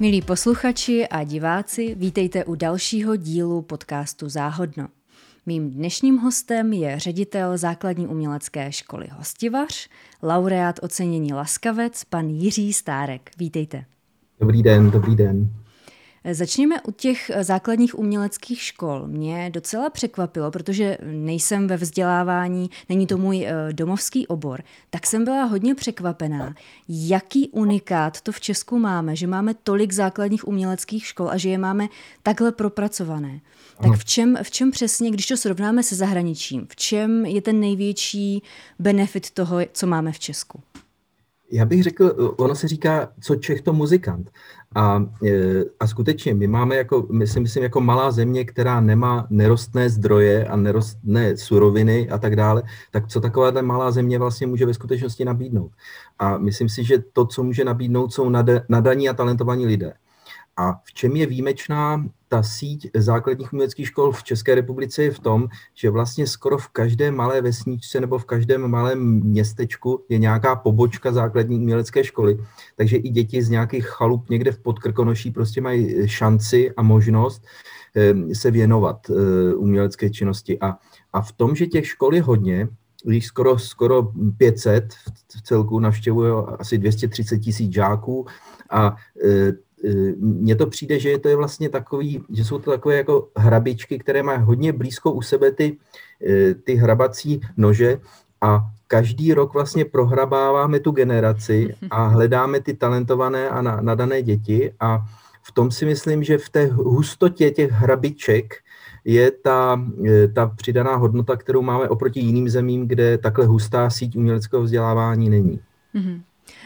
Milí posluchači a diváci, vítejte u dalšího dílu podcastu Záhodno. Mým dnešním hostem je ředitel základní umělecké školy Hostivař, laureát ocenění Laskavec, pan Jiří Stárek. Vítejte. Dobrý den, dobrý den. Začněme u těch základních uměleckých škol. Mě docela překvapilo, protože nejsem ve vzdělávání, není to můj eh, domovský obor, tak jsem byla hodně překvapená, jaký unikát to v Česku máme, že máme tolik základních uměleckých škol a že je máme takhle propracované. Tak v čem, v čem přesně, když to srovnáme se zahraničím, v čem je ten největší benefit toho, co máme v Česku? Já bych řekl, ono se říká, co Čech to muzikant. A, e, a skutečně my máme jako, my si myslím, jako malá země, která nemá nerostné zdroje a nerostné suroviny a tak dále, tak co taková malá země vlastně může ve skutečnosti nabídnout. A myslím si, že to, co může nabídnout, jsou nadaní a talentovaní lidé. A v čem je výjimečná ta síť základních uměleckých škol v České republice je v tom, že vlastně skoro v každé malé vesničce nebo v každém malém městečku je nějaká pobočka základní umělecké školy. Takže i děti z nějakých chalup někde v Podkrkonoší prostě mají šanci a možnost eh, se věnovat eh, umělecké činnosti. A, a v tom, že těch škol je hodně, jich skoro, skoro 500, v celku navštěvuje asi 230 tisíc žáků a eh, Eh, mně to přijde, že to je vlastně takový, že jsou to takové jako hrabičky, které mají hodně blízko u sebe ty, eh, ty hrabací nože a každý rok vlastně prohrabáváme tu generaci a hledáme ty talentované a nadané děti a v tom si myslím, že v té hustotě těch hrabiček je ta, eh, ta přidaná hodnota, kterou máme oproti jiným zemím, kde takhle hustá síť uměleckého vzdělávání není. Mm-hmm.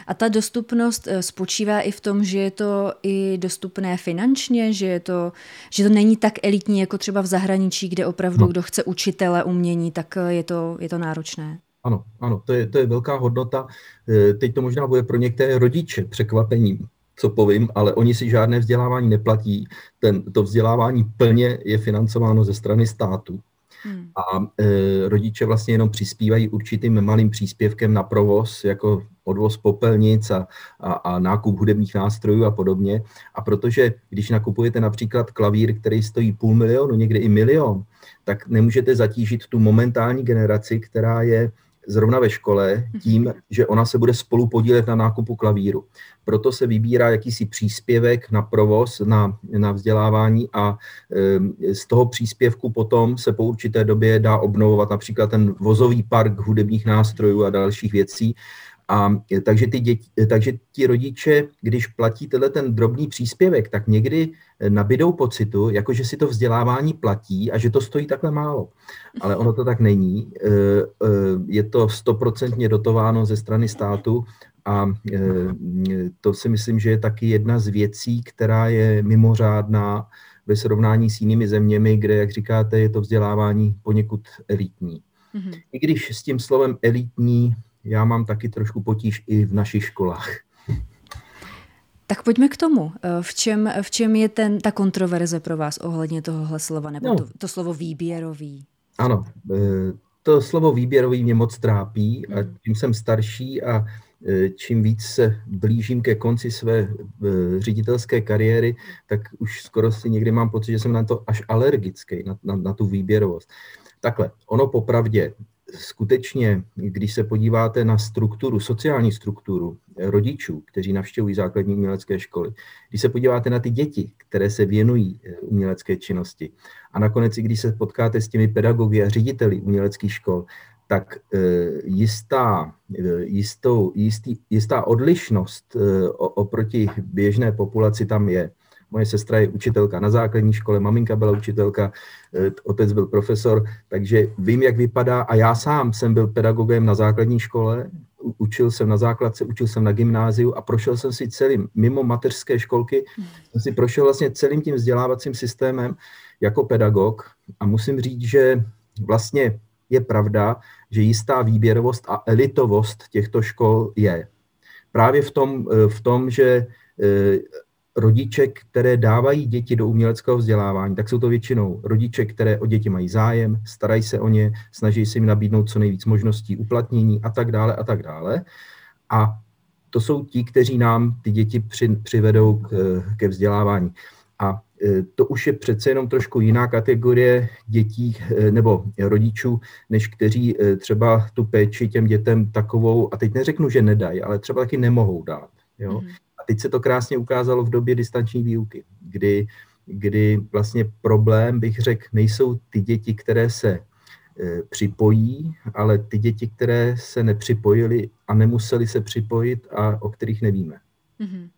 A ta dostupnost eh, spočívá i v tom, že je to i dostupné finančně, že, je to, že to není tak elitní jako třeba v zahraničí, kde opravdu no. kdo chce učitele umění, tak eh, je to, je to náročné. Ano, ano, to je, to je velká hodnota. Eh, teď to možná bude pro některé rodiče překvapením, co povím, ale oni si žádné vzdělávání neplatí. Ten, to vzdělávání plně je financováno ze strany státu. Hmm. A e, rodiče vlastně jenom přispívají určitým malým příspěvkem na provoz, jako odvoz popelnic a, a, a nákup hudebních nástrojů a podobně. A protože když nakupujete například klavír, který stojí půl milionu, někde i milion, tak nemůžete zatížit tu momentální generaci, která je zrovna ve škole mhm. tím, že ona se bude spolu podílet na nákupu klavíru. Proto se vybírá jakýsi příspěvek na provoz, na, na vzdělávání a e, z toho příspěvku potom se po určité době dá obnovovat například ten vozový park hudebních nástrojů a dalších věcí. A takže, ty děti, takže ti rodiče, když platí tenhle ten drobný příspěvek, tak někdy nabidou pocitu, jako že si to vzdělávání platí a že to stojí takhle málo. Ale ono to tak není. E, e, je to stoprocentně dotováno ze strany státu a e, to si myslím, že je taky jedna z věcí, která je mimořádná ve srovnání s jinými zeměmi, kde, jak říkáte, je to vzdělávání poněkud elitní. Mm-hmm. I když s tím slovem elitní já mám taky trošku potíž i v našich školách. Tak pojďme k tomu. V čem, v čem je ten, ta kontroverze pro vás ohledně tohohle slova, nebo no. to, to slovo výběrový? Ano, e, to slovo výběrový mě moc trápí a hmm. tím jsem starší a e, čím víc se blížím ke konci své ředitelské kariéry, tak už skoro si někdy mám pocit, že jsem na to až alergický, na, na, na tu výběrovost. Takhle, ono popravdě, skutečně, když se podíváte na strukturu, sociální strukturu rodičů, kteří navštěvují základní umělecké školy, když se podíváte na ty děti, které se věnují eh, umělecké činnosti a nakonec i když se potkáte s těmi pedagogy a řediteli uměleckých škol, tak eh, jistá, eh, jistou, jistý, jistá odlišnost oproti běžné populaci tam je. Moje sestra je učitelka na základní škole, maminka byla učitelka, eh, otec byl profesor, takže vím, jak vypadá. A já sám jsem byl pedagogem na základní škole, učil jsem na základce, učil jsem na gymnáziu a prošel jsem si celým, mimo mateřské školky, jsem si prošel vlastně celým tím vzdělávacím systémem jako pedagog a musím říct, že vlastně je pravda, že jistá výběrovost a elitovost těchto škol je. Právě v tom, eh, v tom že eh, rodiče, které dávají děti do uměleckého vzdělávání, tak jsou to většinou rodiče, které o děti mají zájem, starají se o ně, snaží se jim nabídnout co nejvíc možností uplatnění a tak dále a tak dále. A to jsou ti, kteří nám ty děti při, přivedou k, ke vzdělávání. A e, to už je přece jenom trošku jiná kategorie dětí e, nebo rodičů, než kteří e, třeba tu péči těm dětem takovou, a teď neřeknu, že nedají, ale třeba taky nemohou dát. Jo? Mm-hmm. Teď se to krásně ukázalo v době distanční výuky, kdy, kdy vlastně problém, bych řekl, nejsou ty děti, které se připojí, ale ty děti, které se nepřipojily a nemuseli se připojit a o kterých nevíme. Mm-hmm.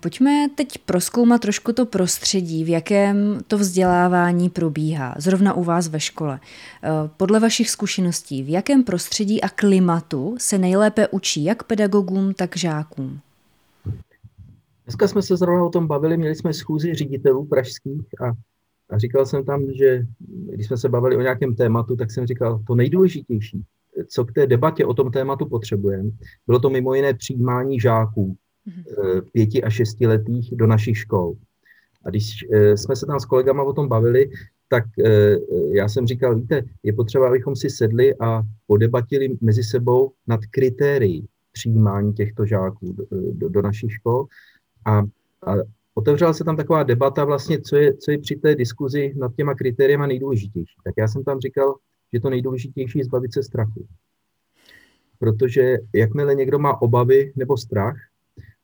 Pojďme teď proskoumat trošku to prostředí, v jakém to vzdělávání probíhá, zrovna u vás ve škole. Eh, podle vašich zkušeností, v jakém prostředí a klimatu se nejlépe učí jak pedagogům, tak žákům? Dneska jsme se zrovna o tom bavili, měli jsme schůzi ředitelů pražských a, a říkal jsem tam, že když jsme se bavili o nějakém tématu, tak jsem říkal, to nejdůležitější, co k té debatě o tom tématu potřebujeme, bylo to mimo jiné přijímání žáků Eh, pěti a šestiletých do našich škol. A když eh, jsme se tam s kolegama o tom bavili, tak eh, já jsem říkal, víte, je potřeba, abychom si sedli a podebatili mezi sebou nad kritérii přijímání těchto žáků do, do, do našich škol. A, a otevřela se tam taková debata vlastně, co je, co je při té diskuzi nad těma kritériemi nejdůležitější. Tak já jsem tam říkal, že to nejdůležitější je zbavit se strachu. Protože jakmile někdo má obavy nebo strach,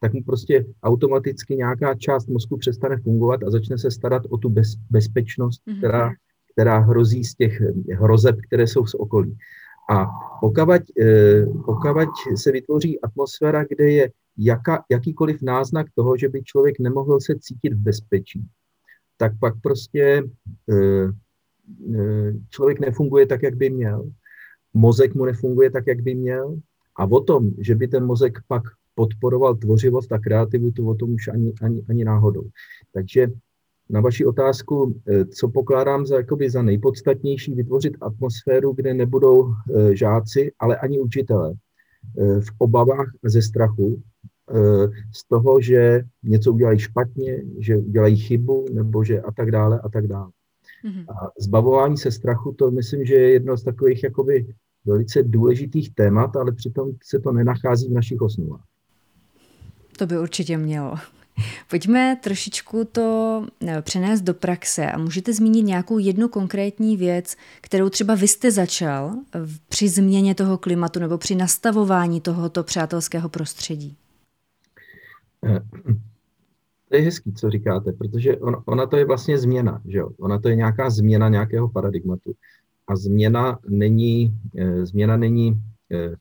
tak mu prostě automaticky nějaká část mozku přestane fungovat a začne se starat o tu bez, bezpečnost, mm-hmm. která, která hrozí z těch hrozeb, které jsou z okolí. A pokavať, eh, pokavať se vytvoří atmosféra, kde je jaka, jakýkoliv náznak toho, že by člověk nemohl se cítit v bezpečí, tak pak prostě eh, eh, člověk nefunguje tak, jak by měl, mozek mu nefunguje tak, jak by měl a o tom, že by ten mozek pak podporoval tvořivost a kreativitu, o tom už ani, ani, ani náhodou. Takže na vaši otázku, eh, co pokládám za, jakoby za nejpodstatnější, vytvořit atmosféru, kde nebudou eh, žáci, ale ani učitelé eh, v obavách ze strachu, z toho, že něco udělají špatně, že udělají chybu, nebo že a tak dále a tak dále. Mm-hmm. A zbavování se strachu, to myslím, že je jedno z takových jakoby velice důležitých témat, ale přitom se to nenachází v našich osnovách. To by určitě mělo. Pojďme trošičku to eh, přenést do praxe a můžete zmínit nějakou jednu konkrétní věc, kterou třeba vy jste začal při změně toho klimatu nebo při nastavování tohoto přátelského prostředí. Eh, to je hezký, co říkáte, protože ona, ona to je vlastně změna, že jo? Ona to je nějaká změna nějakého paradigmatu. A změna není, eh, změna není Eh,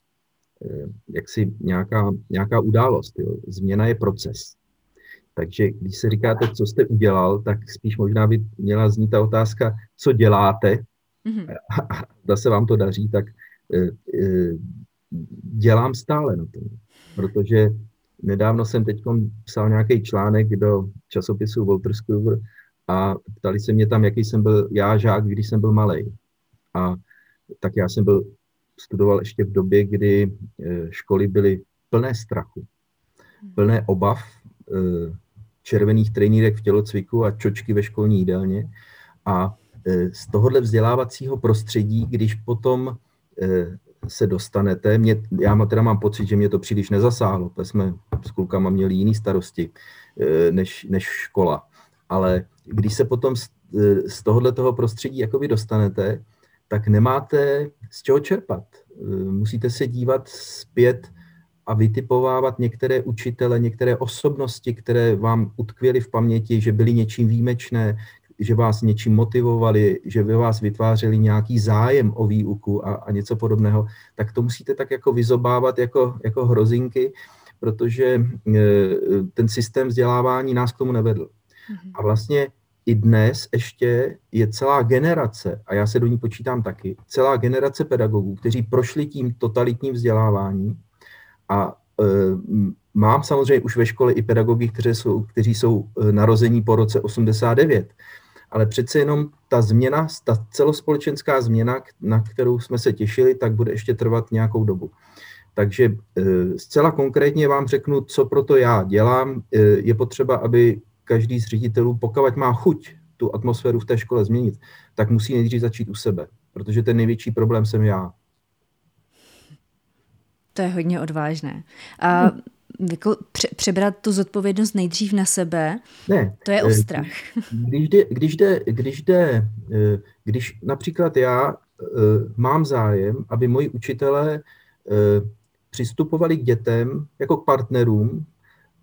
jaksi nějaká, nějaká událost. Jo. Změna je proces. Takže když se říkáte, co jste udělal, tak spíš možná by měla znít ta otázka, co děláte mm-hmm. a zda se vám to daří, tak e, e, dělám stále na tom. Protože nedávno jsem teď psal nějaký článek do časopisu Walter Scruver a ptali se mě tam, jaký jsem byl já žák, když jsem byl malý. A tak já jsem byl studoval ještě v době, kdy eh, školy byly plné strachu, plné obav, eh, červených trenírek v tělocviku a čočky ve školní jídelně. A eh, z tohohle vzdělávacího prostředí, když potom se dostanete, mě, já teda mám pocit, že mě to příliš nezasáhlo, protože jsme s klukama měli jiné starosti než, než škola. Ale když se potom z, z tohohle toho prostředí jakoby dostanete, tak nemáte z čeho čerpat. Eh, musíte se dívat zpět a vytipovávat některé učitele, některé osobnosti, které vám utkvěly v paměti, že byly něčím výjimečné, že vás něčím motivovali, že by vás vytvářeli nějaký zájem o výuku a, a něco podobného, tak to musíte tak jako vyzobávat jako, jako hrozinky, protože e, ten systém vzdělávání nás k tomu nevedl. Mm-hmm. A vlastně i dnes ještě je celá generace, a já se do ní počítám taky, celá generace pedagogů, kteří prošli tím totalitním vzděláváním a e, mám samozřejmě už ve škole i pedagogy, kteří jsou, kteří jsou e, narození po roce 89, ale přece jenom ta změna, ta celospolečenská změna, na kterou jsme se těšili, tak bude ještě trvat nějakou dobu. Takže e, zcela konkrétně vám řeknu, co proto já dělám. E, je potřeba, aby každý z ředitelů, pokud má chuť tu atmosféru v té škole změnit, tak musí nejdřív začít u sebe, protože ten největší problém jsem já. To je hodně odvážné. A hmm jako pře- přebrat tu zodpovědnost nejdřív na sebe, ne, to je o strach. Když jde, když jde, když jde, když například já mám zájem, aby moji učitelé přistupovali k dětem jako k partnerům,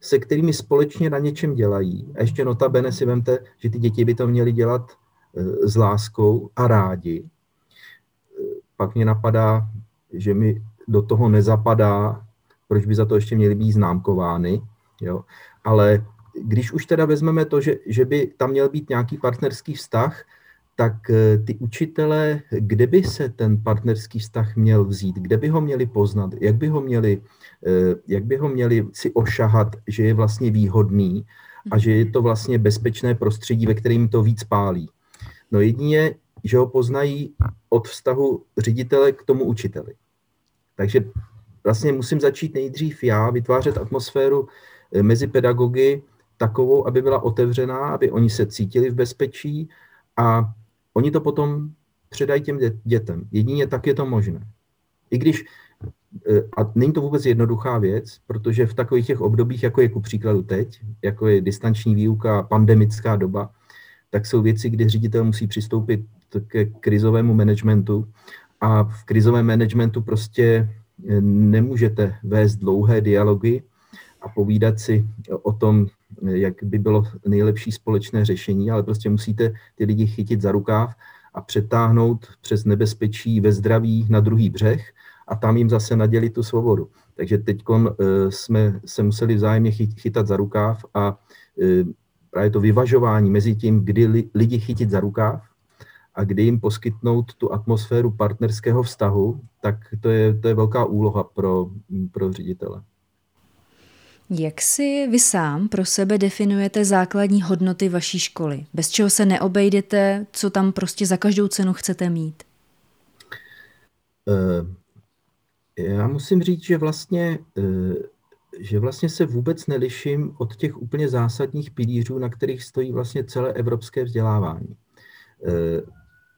se kterými společně na něčem dělají. A ještě notabene si vemte, že ty děti by to měly dělat e, s láskou a rádi. E, pak mě napadá, že mi do toho nezapadá, proč by za to ještě měly být známkovány. Jo? Ale když už teda vezmeme to, že, že by tam měl být nějaký partnerský vztah, tak eh, ty učitele, kde by se ten partnerský vztah měl vzít, kde by ho měli poznat, jak by ho měli, eh, jak by ho měli si ošahat, že je vlastně výhodný a že je to vlastně bezpečné prostředí, ve kterém to víc pálí. No jedině, že ho poznají od vztahu ředitele k tomu učiteli. Takže vlastně musím začít nejdřív já vytvářet atmosféru eh, mezi pedagogy takovou, aby byla otevřená, aby oni se cítili v bezpečí a Oni to potom předají těm dětem. Jedině tak je to možné. I když, a není to vůbec jednoduchá věc, protože v takových těch obdobích, jako je ku příkladu teď, jako je distanční výuka, pandemická doba, tak jsou věci, kdy ředitel musí přistoupit ke krizovému managementu a v krizovém managementu prostě e, nemůžete vést dlouhé dialogy a povídat si o tom, jak by bylo nejlepší společné řešení, ale prostě musíte ty lidi chytit za rukáv a přetáhnout přes nebezpečí ve zdraví na druhý břeh a tam jim zase nadělit tu svobodu. Takže teď eh, jsme se museli vzájemně chytat za rukáv a eh, právě to vyvažování mezi tím, kdy lidi chytit za rukáv a kdy jim poskytnout tu atmosféru partnerského vztahu, tak to je, to je velká úloha pro, pro ředitele. Jak si vy sám pro sebe definujete základní hodnoty vaší školy? Bez čeho se neobejdete, co tam prostě za každou cenu chcete mít? Já musím říct, že vlastně, eh, že vlastně se vůbec neliším od těch úplně zásadních pilířů, na kterých stojí vlastně celé evropské vzdělávání. Eh,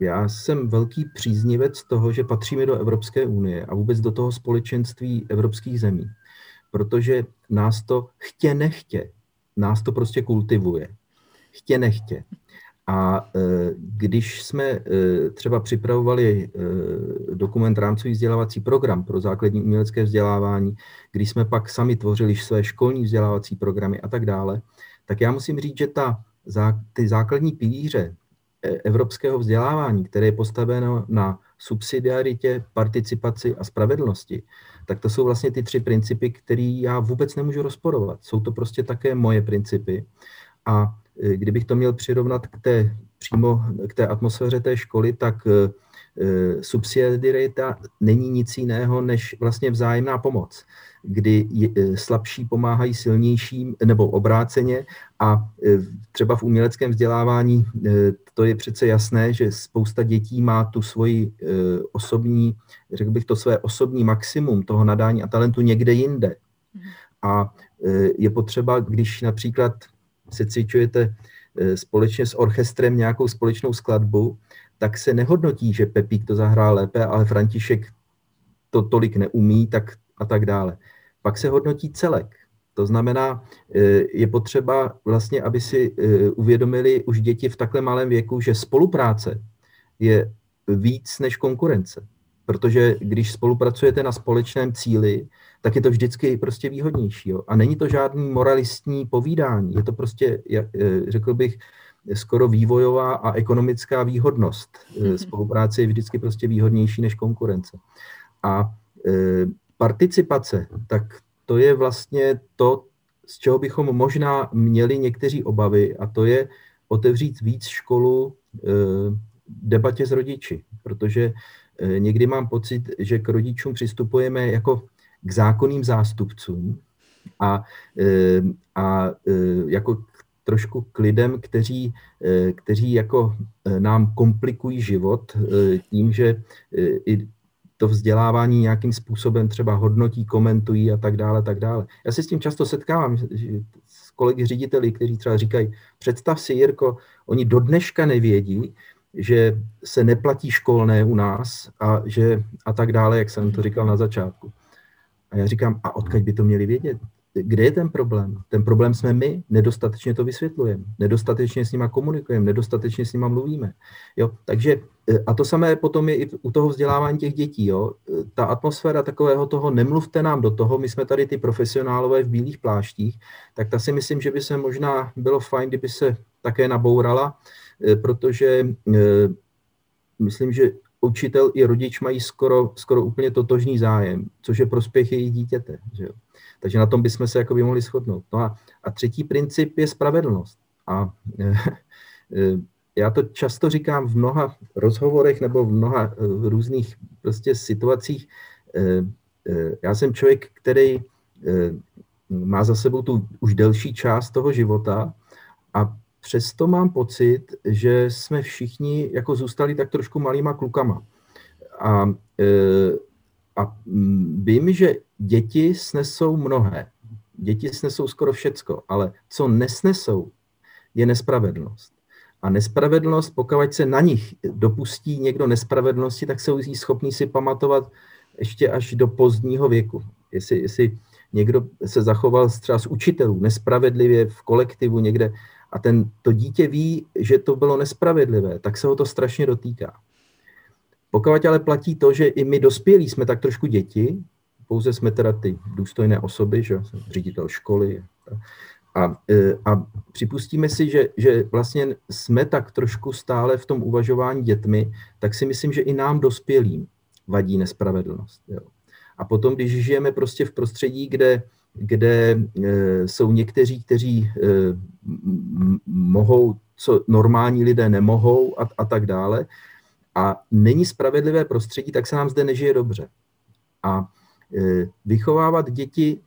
já jsem velký příznivec toho, že patříme do Evropské unie a vůbec do toho společenství evropských zemí protože nás to chtě nechtě, nás to prostě kultivuje. Chtě nechtě. A e, když jsme e, třeba připravovali e, dokument rámcový vzdělávací program pro základní umělecké vzdělávání, když jsme pak sami tvořili své školní vzdělávací programy a tak dále, tak já musím říct, že ta, ty základní pilíře evropského vzdělávání, které je postaveno na subsidiaritě, participaci a spravedlnosti, tak to jsou vlastně ty tři principy, které já vůbec nemůžu rozporovat. Jsou to prostě také moje principy. A kdybych to měl přirovnat k té, přímo k té atmosféře té školy, tak e, e, subsidiarita není nic jiného než vlastně vzájemná pomoc kdy e, slabší pomáhají silnějším nebo obráceně a třeba v uměleckém vzdělávání to je přece jasné, že spousta dětí má tu svoji osobní, řekl bych to své osobní maximum toho nadání a talentu někde jinde. A je potřeba, když například se cvičujete společně s orchestrem nějakou společnou skladbu, tak se nehodnotí, že Pepík to zahrál lépe, ale František to tolik neumí, tak a tak dále. Pak se hodnotí celek. To znamená, e, je potřeba vlastně, aby si e, uvědomili už děti v takhle malém věku, že spolupráce je víc než konkurence. Protože když spolupracujete na společném cíli, tak je to vždycky prostě výhodnější. Jo? A není to žádný moralistní povídání, je to prostě, e, řekl bych, skoro vývojová a ekonomická výhodnost. Mhm. Spolupráce je vždycky prostě výhodnější než konkurence. A participace, tak to je vlastně to, z čeho bychom možná měli někteří obavy, a to je otevřít víc školu debatě s rodiči, protože někdy mám pocit, že k rodičům přistupujeme jako k zákonným zástupcům a, e, a jako trošku k lidem, kteří, kteří jako nám komplikují život tím, že i to vzdělávání nějakým způsobem třeba hodnotí, komentují a tak dále, tak dále. Já se s tím často setkávám s kolegy řediteli, kteří třeba říkají, představ si, Jirko, oni do dneška nevědí, že se neplatí školné u nás a, že, a tak dále, jak jsem to říkal na začátku. A já říkám, a odkud by to měli vědět? Kde je ten problém? Ten problém jsme my, nedostatečně to vysvětlujeme, nedostatečně s nima komunikujeme, nedostatečně s nima mluvíme. Jo? Takže, e, a to samé potom je i u toho vzdělávání těch dětí. Jo? Ta atmosféra takového toho, nemluvte nám do toho, my jsme tady ty profesionálové v bílých pláštích, tak ta si myslím, že by se možná bylo fajn, kdyby se také nabourala, protože myslím, že učitel i rodič mají skoro, skoro úplně totožný zájem, což je prospěch jejich dítěte. Že jo? Takže na tom bychom se jako by mohli shodnout. No a, a třetí princip je spravedlnost. A e, já to často říkám v mnoha rozhovorech nebo v mnoha e, různých prostě situacích. Já jsem člověk, který má za sebou tu už delší část toho života a přesto mám pocit, že jsme všichni jako zůstali tak trošku malýma klukama. A, a vím, že děti snesou mnohé. Děti snesou skoro všecko, ale co nesnesou, je nespravedlnost. A nespravedlnost, pokud se na nich dopustí někdo nespravedlnosti, tak jsou jí schopní si pamatovat ještě až do pozdního věku. Jestli, jestli někdo se zachoval třeba z učitelů nespravedlivě v kolektivu někde a ten, to dítě ví, že to bylo nespravedlivé, tak se ho to strašně dotýká. Pokud ale platí to, že i my dospělí jsme tak trošku děti, pouze jsme teda ty důstojné osoby, že jsem ředitel školy. A, e, a připustíme si, že, že vlastně jsme tak trošku stále v tom uvažování dětmi, tak si myslím, že i nám dospělým vadí nespravedlnost. Jo. A potom, když žijeme prostě v prostředí, kde, kde e, jsou někteří, kteří e, mohou, co normální lidé nemohou a, a tak dále, a není spravedlivé prostředí, tak se nám zde nežije dobře. A Eh, vychovávat děti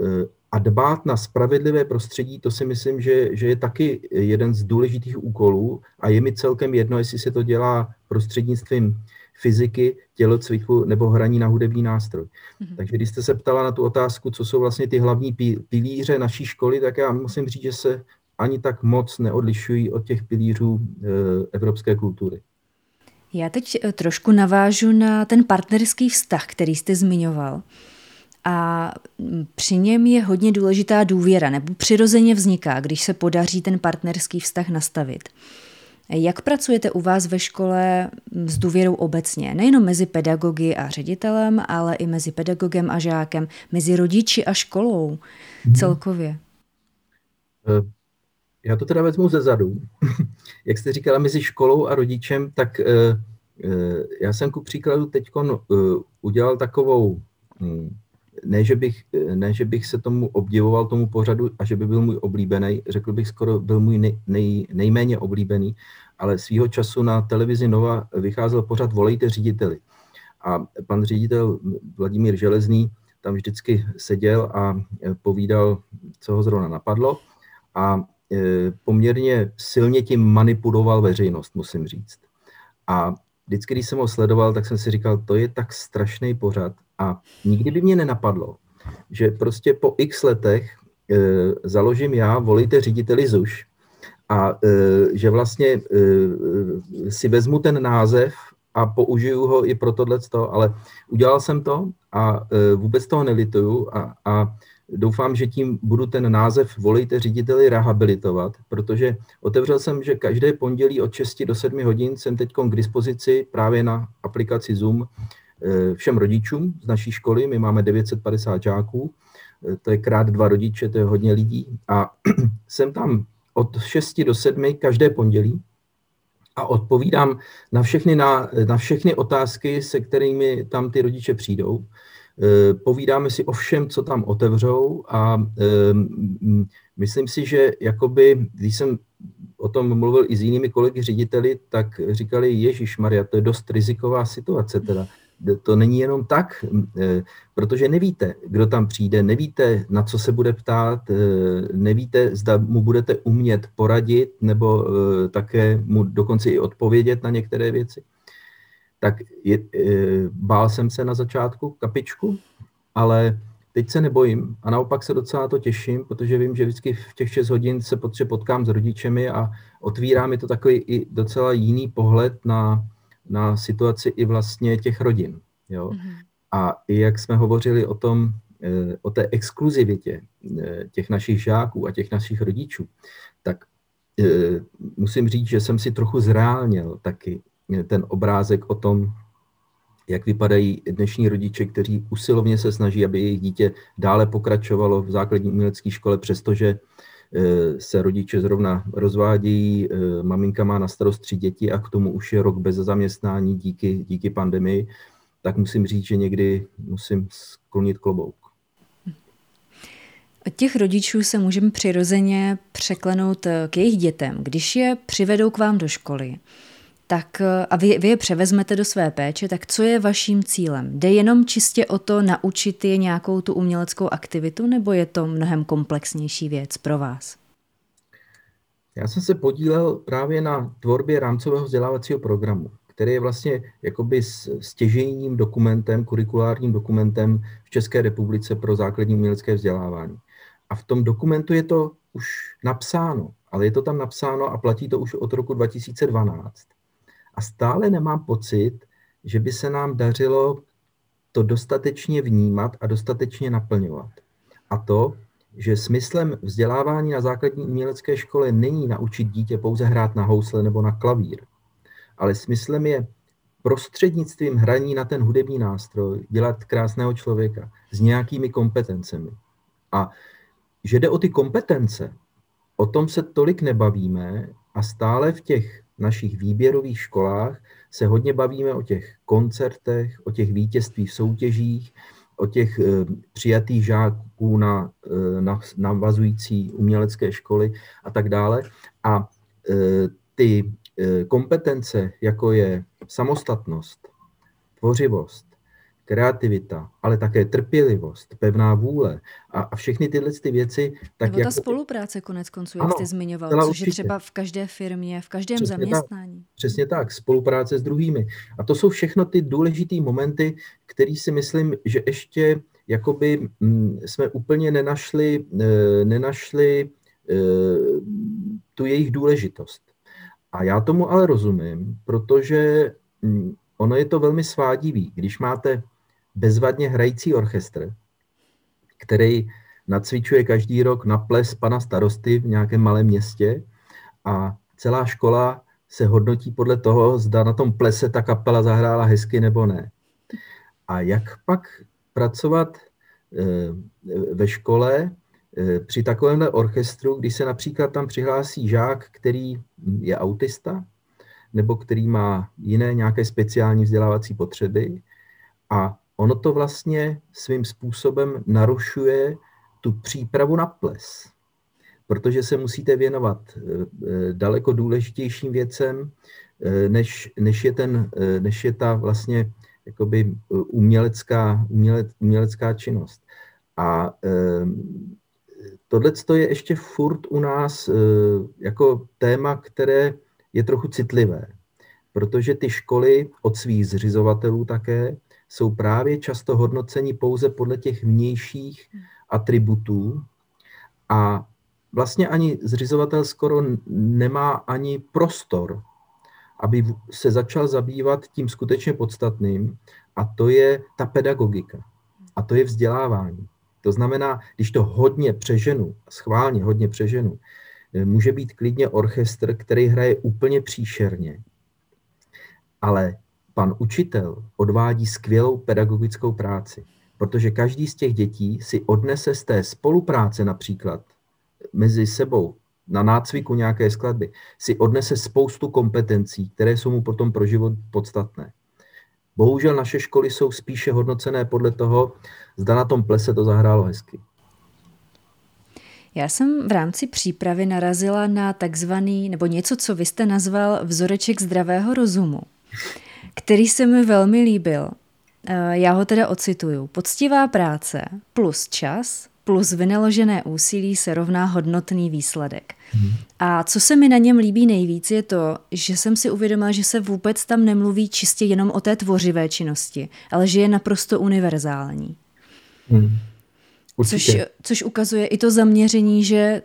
eh, a dbát na spravedlivé prostředí, to si myslím, že, že je taky jeden z důležitých úkolů a je mi celkem jedno, jestli se to dělá prostřednictvím fyziky, tělocviku nebo hraní na hudební nástroj. Mm-hmm. Takže když jste se ptala na tu otázku, co jsou vlastně ty hlavní pilíře naší školy, tak já musím říct, že se ani tak moc neodlišují od těch pilířů e, evropské kultury. Já teď eh, trošku navážu na ten partnerský vztah, který jste zmiňoval. A při něm je hodně důležitá důvěra, nebo přirozeně vzniká, když se podaří ten partnerský vztah nastavit. Jak pracujete u vás ve škole s důvěrou obecně? Nejenom mezi pedagogy a ředitelem, ale i mezi pedagogem a žákem, mezi rodiči a školou mhm. celkově. Eh, já to teda vezmu ze zadu. Jak jste říkala, mezi školou a rodičem, tak uh, já jsem ku příkladu teď udělal takovou, um, ne že, bych, ne, že bych se tomu obdivoval, tomu pořadu a že by byl můj oblíbený, řekl bych skoro byl můj nej, nej, nejméně oblíbený, ale svýho času na televizi Nova vycházel pořad Volejte řediteli. A pan ředitel Vladimír Železný tam vždycky seděl a povídal, co ho zrovna napadlo. A Eh, poměrně silně tím manipuloval veřejnost, musím říct. A vždycky, když jsem ho sledoval, tak jsem si říkal, to je tak strašný pořad. A nikdy by mě nenapadlo, že prostě po x letech e, založím já, volíte řediteli ZUŠ, a e, že vlastně e, si vezmu ten název a použiju ho i pro tohleto, ale udělal jsem to a e, vůbec toho nelituju a, a doufám, že tím budu ten název Volejte řediteli rehabilitovat, protože otevřel jsem, že každé pondělí od 6 do 7 hodin jsem teď k dispozici právě na aplikaci Zoom všem rodičům z naší školy. My máme 950 žáků, eh, to je krát dva rodiče, to je hodně lidí. A jsem tam od 6 do 7 každé pondělí a odpovídám na všechny, na, na všechny otázky, se kterými tam ty rodiče přijdou. Eh, povídáme si o všem, co tam otevřou a eh, myslím si, že jakoby, když jsem o tom mluvil i s jinými kolegy řediteli, tak říkali, Ježíš Maria, to je dost riziková situace teda. To není jenom tak, eh, protože nevíte, kdo tam přijde, nevíte, na co se bude ptát, nevíte, zda mu budete umět poradit nebo také mu dokonce i odpovědět na některé věci. Tak je, bál jsem se na začátku kapičku, ale teď se nebojím a naopak se docela to těším, protože vím, že vždycky v těch 6 hodin se potře potkám s rodičemi a otvírá mi to takový i docela jiný pohled na, na situaci i vlastně těch rodin. Jo? Mm-hmm. A i jak jsme hovořili o tom, o té exkluzivitě těch našich žáků a těch našich rodičů, tak musím říct, že jsem si trochu zreálněl taky ten obrázek o tom, jak vypadají dnešní rodiče, kteří usilovně se snaží, aby jejich dítě dále pokračovalo v základní umělecké škole, přestože eh, se rodiče zrovna rozvádějí, eh, maminka má na starost tři děti a k tomu už je rok bez zaměstnání díky, díky pandemii, tak musím říct, že někdy musím sklonit klobouk. Od těch rodičů se můžeme přirozeně překlenout eh, k jejich dětem. Když je přivedou k vám do školy, tak eh, a vy, vy je převezmete do své péče, tak co je vaším cílem? Jde jenom čistě o to naučit je nějakou tu uměleckou aktivitu, nebo je to mnohem komplexnější věc pro vás? Já jsem se podílel právě na tvorbě rámcového vzdělávacího programu, který je vlastně jakoby stěžejním dokumentem, kurikulárním dokumentem v České republice pro základní umělecké vzdělávání. A v tom dokumentu je to už napsáno, ale je to tam napsáno a platí to už od roku 2012. A stále nemám pocit, že by se nám dařilo to dostatečně vnímat a dostatečně naplňovat. A to, že smyslem vzdělávání na základní umělecké škole není naučit dítě pouze hrát na housle nebo na klavír, ale smyslem je prostřednictvím hraní na ten hudební nástroj dělat krásného člověka s nějakými kompetencemi. A že jde o ty kompetence, o tom se tolik nebavíme a stále v těch našich výběrových školách se hodně bavíme o těch koncertech, o těch vítězstvích soutěžích, o těch e, přijatých žáků na, e, na navazující umělecké školy a tak dále. A e, ty kompetence, jako je samostatnost, tvořivost, kreativita, ale také trpělivost, pevná vůle a, a všechny tyhle ty věci. Tak Nebo jako... ta spolupráce konec konců, jak ano, jste zmiňoval, což určitě. je třeba v každé firmě, v každém přesně zaměstnání. Tak, přesně tak, spolupráce s druhými. A to jsou všechno ty důležité momenty, které si myslím, že ještě jakoby m, mm, jsme úplně nenašli, e, nenašli e, tu jejich důležitost. A já tomu ale rozumím, protože m, mm, ono je to velmi svádivý. Když máte bezvadně hrající orchestr, který nacvičuje každý rok na ples pana starosty v nějakém malém městě a celá škola se hodnotí podle toho, zda na tom plese ta kapela zahrála hezky nebo ne. A jak pak pracovat eh, ve škole eh, při takovémhle orchestru, když se například tam přihlásí žák, který je autista, nebo který má jiné nějaké speciální vzdělávací potřeby a ono to vlastně svým způsobem narušuje tu přípravu na ples, protože se musíte věnovat eh, eh, daleko důležitějším věcem, eh, než, než, je, ten, než je ta vlastně jakoby umělecká, uměle, umělecká činnost. A tohle je ještě furt u nás jako téma, které je trochu citlivé, protože ty školy od svých zřizovatelů také jsou právě často hodnoceni pouze podle těch vnějších atributů a vlastně ani zřizovatel skoro nemá ani prostor, aby se začal zabývat tím skutečně podstatným a to je ta pedagogika a to je vzdělávání. To znamená, když to hodně přeženu, schválně hodně přeženu, může být klidně orchestr, který hraje úplně příšerně, ale pan učitel odvádí skvělou pedagogickou práci, protože každý z těch dětí si odnese z té spolupráce například mezi sebou na nácviku nějaké skladby, si odnese spoustu kompetencí, které jsou mu potom pro život podstatné. Bohužel naše školy jsou spíše hodnocené podle toho, zda na tom plese to zahrálo hezky. Já jsem v rámci přípravy narazila na takzvaný, nebo něco, co vy jste nazval vzoreček zdravého rozumu který se mi velmi líbil. Eh, já ho teda ocituju. Poctivá práce plus čas plus vynaložené úsilí se rovná hodnotný výsledek. Hmm. A co se mi na něm líbí nejvíc je to, že jsem si uvědomila, že se vůbec tam nemluví čistě jenom o té tvořivé činnosti, ale že je naprosto univerzální. Hmm. Což, což ukazuje i to zaměření, že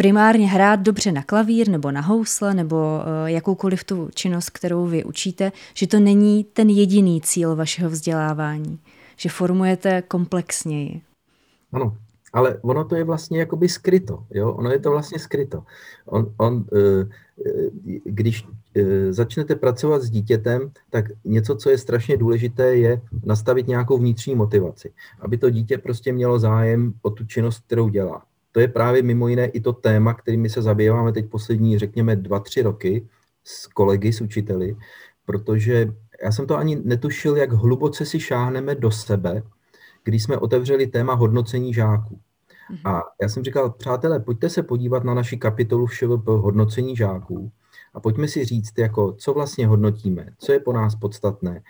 primárně hrát dobře na klavír nebo na housle nebo eh, jakoukoliv tu činnost, kterou vy učíte, že to není ten jediný cíl vašeho vzdělávání, že formujete komplexněji. Ano, ale ono to je vlastně jakoby skryto, jo? ono je to vlastně skryto. On, on, eh, eh, když začnete pracovat s dítětem, tak něco, co je strašně důležité, je nastavit nějakou vnitřní motivaci, aby to dítě prostě mělo zájem o tu činnost, kterou dělá to je právě mimo jiné i to téma, kterými se zabýváme teď poslední, řekněme, dva, tři roky s kolegy, s učiteli, protože já jsem to ani netušil, jak hluboce si šáhneme do sebe, když jsme otevřeli téma hodnocení žáků. Mhm. A já jsem říkal, přátelé, pojďte se podívat na naši kapitolu v ŠVP hodnocení žáků a pojďme si říct, jako, co vlastně hodnotíme, co je po nás podstatné,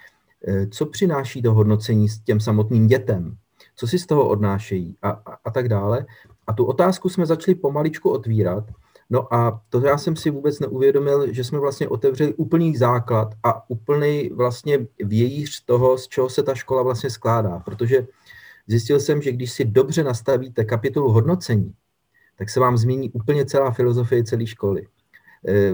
eh, co přináší to hodnocení s těm samotným dětem, co si z toho odnášejí a, a, a tak dále. A tu otázku jsme začali pomaličku otvírat. No a to já jsem si vůbec neuvědomil, že jsme vlastně otevřeli úplný základ a úplný vlastně vějíř toho, z čeho se ta škola vlastně skládá. Protože zjistil jsem, že když si dobře nastavíte kapitolu hodnocení, tak se vám změní úplně celá filozofie celé školy. E,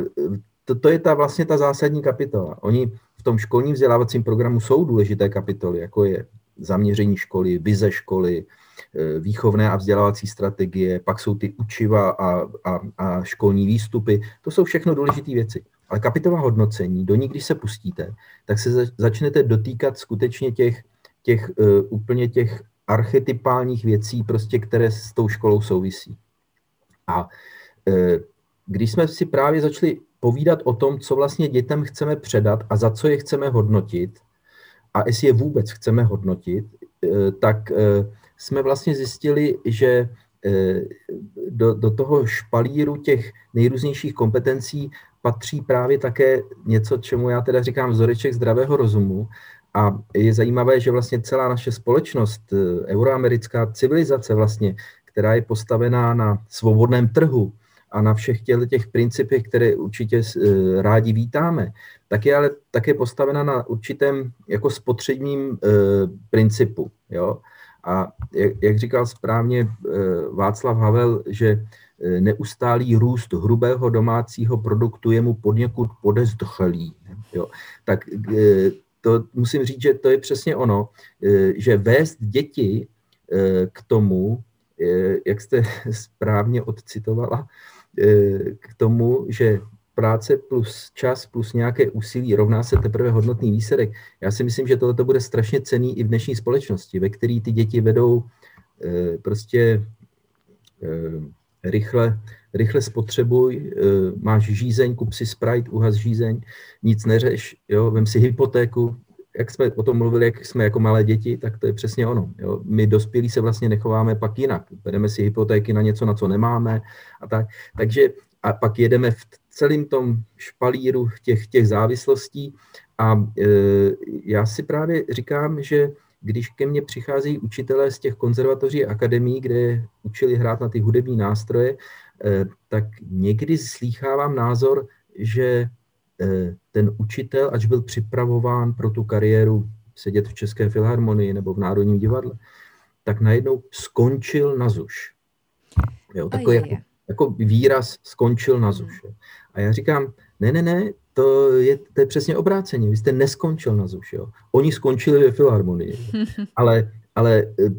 to, to je ta vlastně ta zásadní kapitola. Oni v tom školním vzdělávacím programu jsou důležité kapitoly, jako je zaměření školy, vize školy, výchovné a vzdělávací strategie, pak jsou ty učiva a, a, a školní výstupy. To jsou všechno důležité věci. Ale kapitola hodnocení, do ní, když se pustíte, tak se začnete dotýkat skutečně těch, těch uh, úplně těch archetypálních věcí, prostě, které s tou školou souvisí. A uh, když jsme si právě začali povídat o tom, co vlastně dětem chceme předat a za co je chceme hodnotit, a jestli je vůbec chceme hodnotit, eh, tak eh, jsme vlastně zjistili, že eh, do, do toho špalíru těch nejrůznějších kompetencí patří právě také něco, čemu já teda říkám vzoreček zdravého rozumu. A je zajímavé, že vlastně celá naše společnost, euroamerická civilizace vlastně, která je postavená na svobodném trhu, a na všech těch principech, které určitě eh, rádi vítáme, tak je ale také postavena na určitém jako spotřebním eh, principu. Jo? A jak, jak říkal správně eh, Václav Havel, že neustálý růst hrubého domácího produktu je mu podněkud podezdchlý. Jo? Tak to musím říct, že to je přesně ono, že vést děti k tomu, jak jste správně odcitovala, Eh, k tomu, že práce plus čas plus nějaké úsilí rovná se teprve hodnotný výsledek. Já si myslím, že tohle bude strašně cený i v dnešní společnosti, ve které ty děti vedou eh, prostě eh, rychle, rychle spotřebuj, máš žízeň, kup si Sprite, uhas žízeň, nic neřeš, jo, vem si hypotéku, jak jsme o tom mluvili, jak jsme jako malé děti, tak to je přesně ono. Jo. My dospělí se vlastně nechováme pak jinak. Bereme si hypotéky na něco, na co nemáme a tak. Takže a pak jedeme v celém tom špalíru těch, těch závislostí a e, já si právě říkám, že když ke mně přicházejí učitelé z těch konzervatoří a akademií, kde učili hrát na ty hudební nástroje, e, tak někdy slýchávám názor, že Eh, ten učitel, ač byl připravován pro tu kariéru sedět v České filharmonii nebo v Národním divadle, tak najednou skončil na ZUŠ. Jo, takový jako, jako výraz skončil na ZUŠ. A já říkám, ne, ne, ne, to je, to je přesně obráceně. Vy jste neskončil na ZUŠ. Jo. Oni skončili ve filharmonii. Ale ale e, e,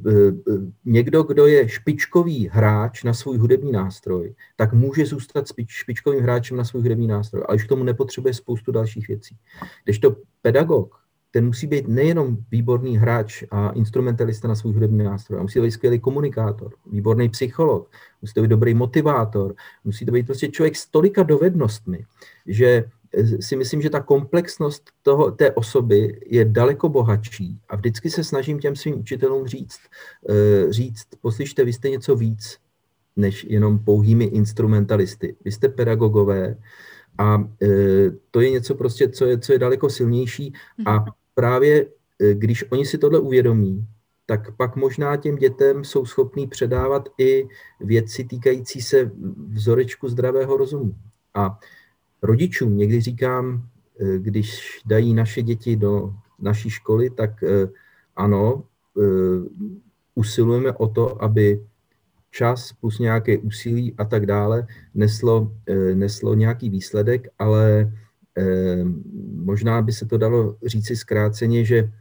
někdo, kdo je špičkový hráč na svůj hudební nástroj, tak může zůstat špičkovým hráčem na svůj hudební nástroj, ale už k tomu nepotřebuje spoustu dalších věcí. Když to pedagog, ten musí být nejenom výborný hráč a instrumentalista na svůj hudební nástroj, ale musí být skvělý komunikátor, výborný psycholog, musí to být dobrý motivátor, musí to být prostě člověk s tolika dovednostmi, že si myslím, že ta komplexnost toho, té osoby je daleko bohatší a vždycky se snažím těm svým učitelům říct, eh, říct, poslyšte, vy jste něco víc než jenom pouhými instrumentalisty. Vy jste pedagogové a eh, to je něco prostě, co je, co je daleko silnější a mhm. Právě eh, když oni si tohle uvědomí, tak pak možná těm dětem jsou schopní předávat i věci týkající se vzorečku zdravého rozumu. A rodičům někdy říkám, eh, když dají naše děti do naší školy, tak eh, ano, usilujeme o to, aby čas plus nějaké úsilí a tak dále neslo, neslo nějaký výsledek, ale možná by se to dalo říci zkráceně, že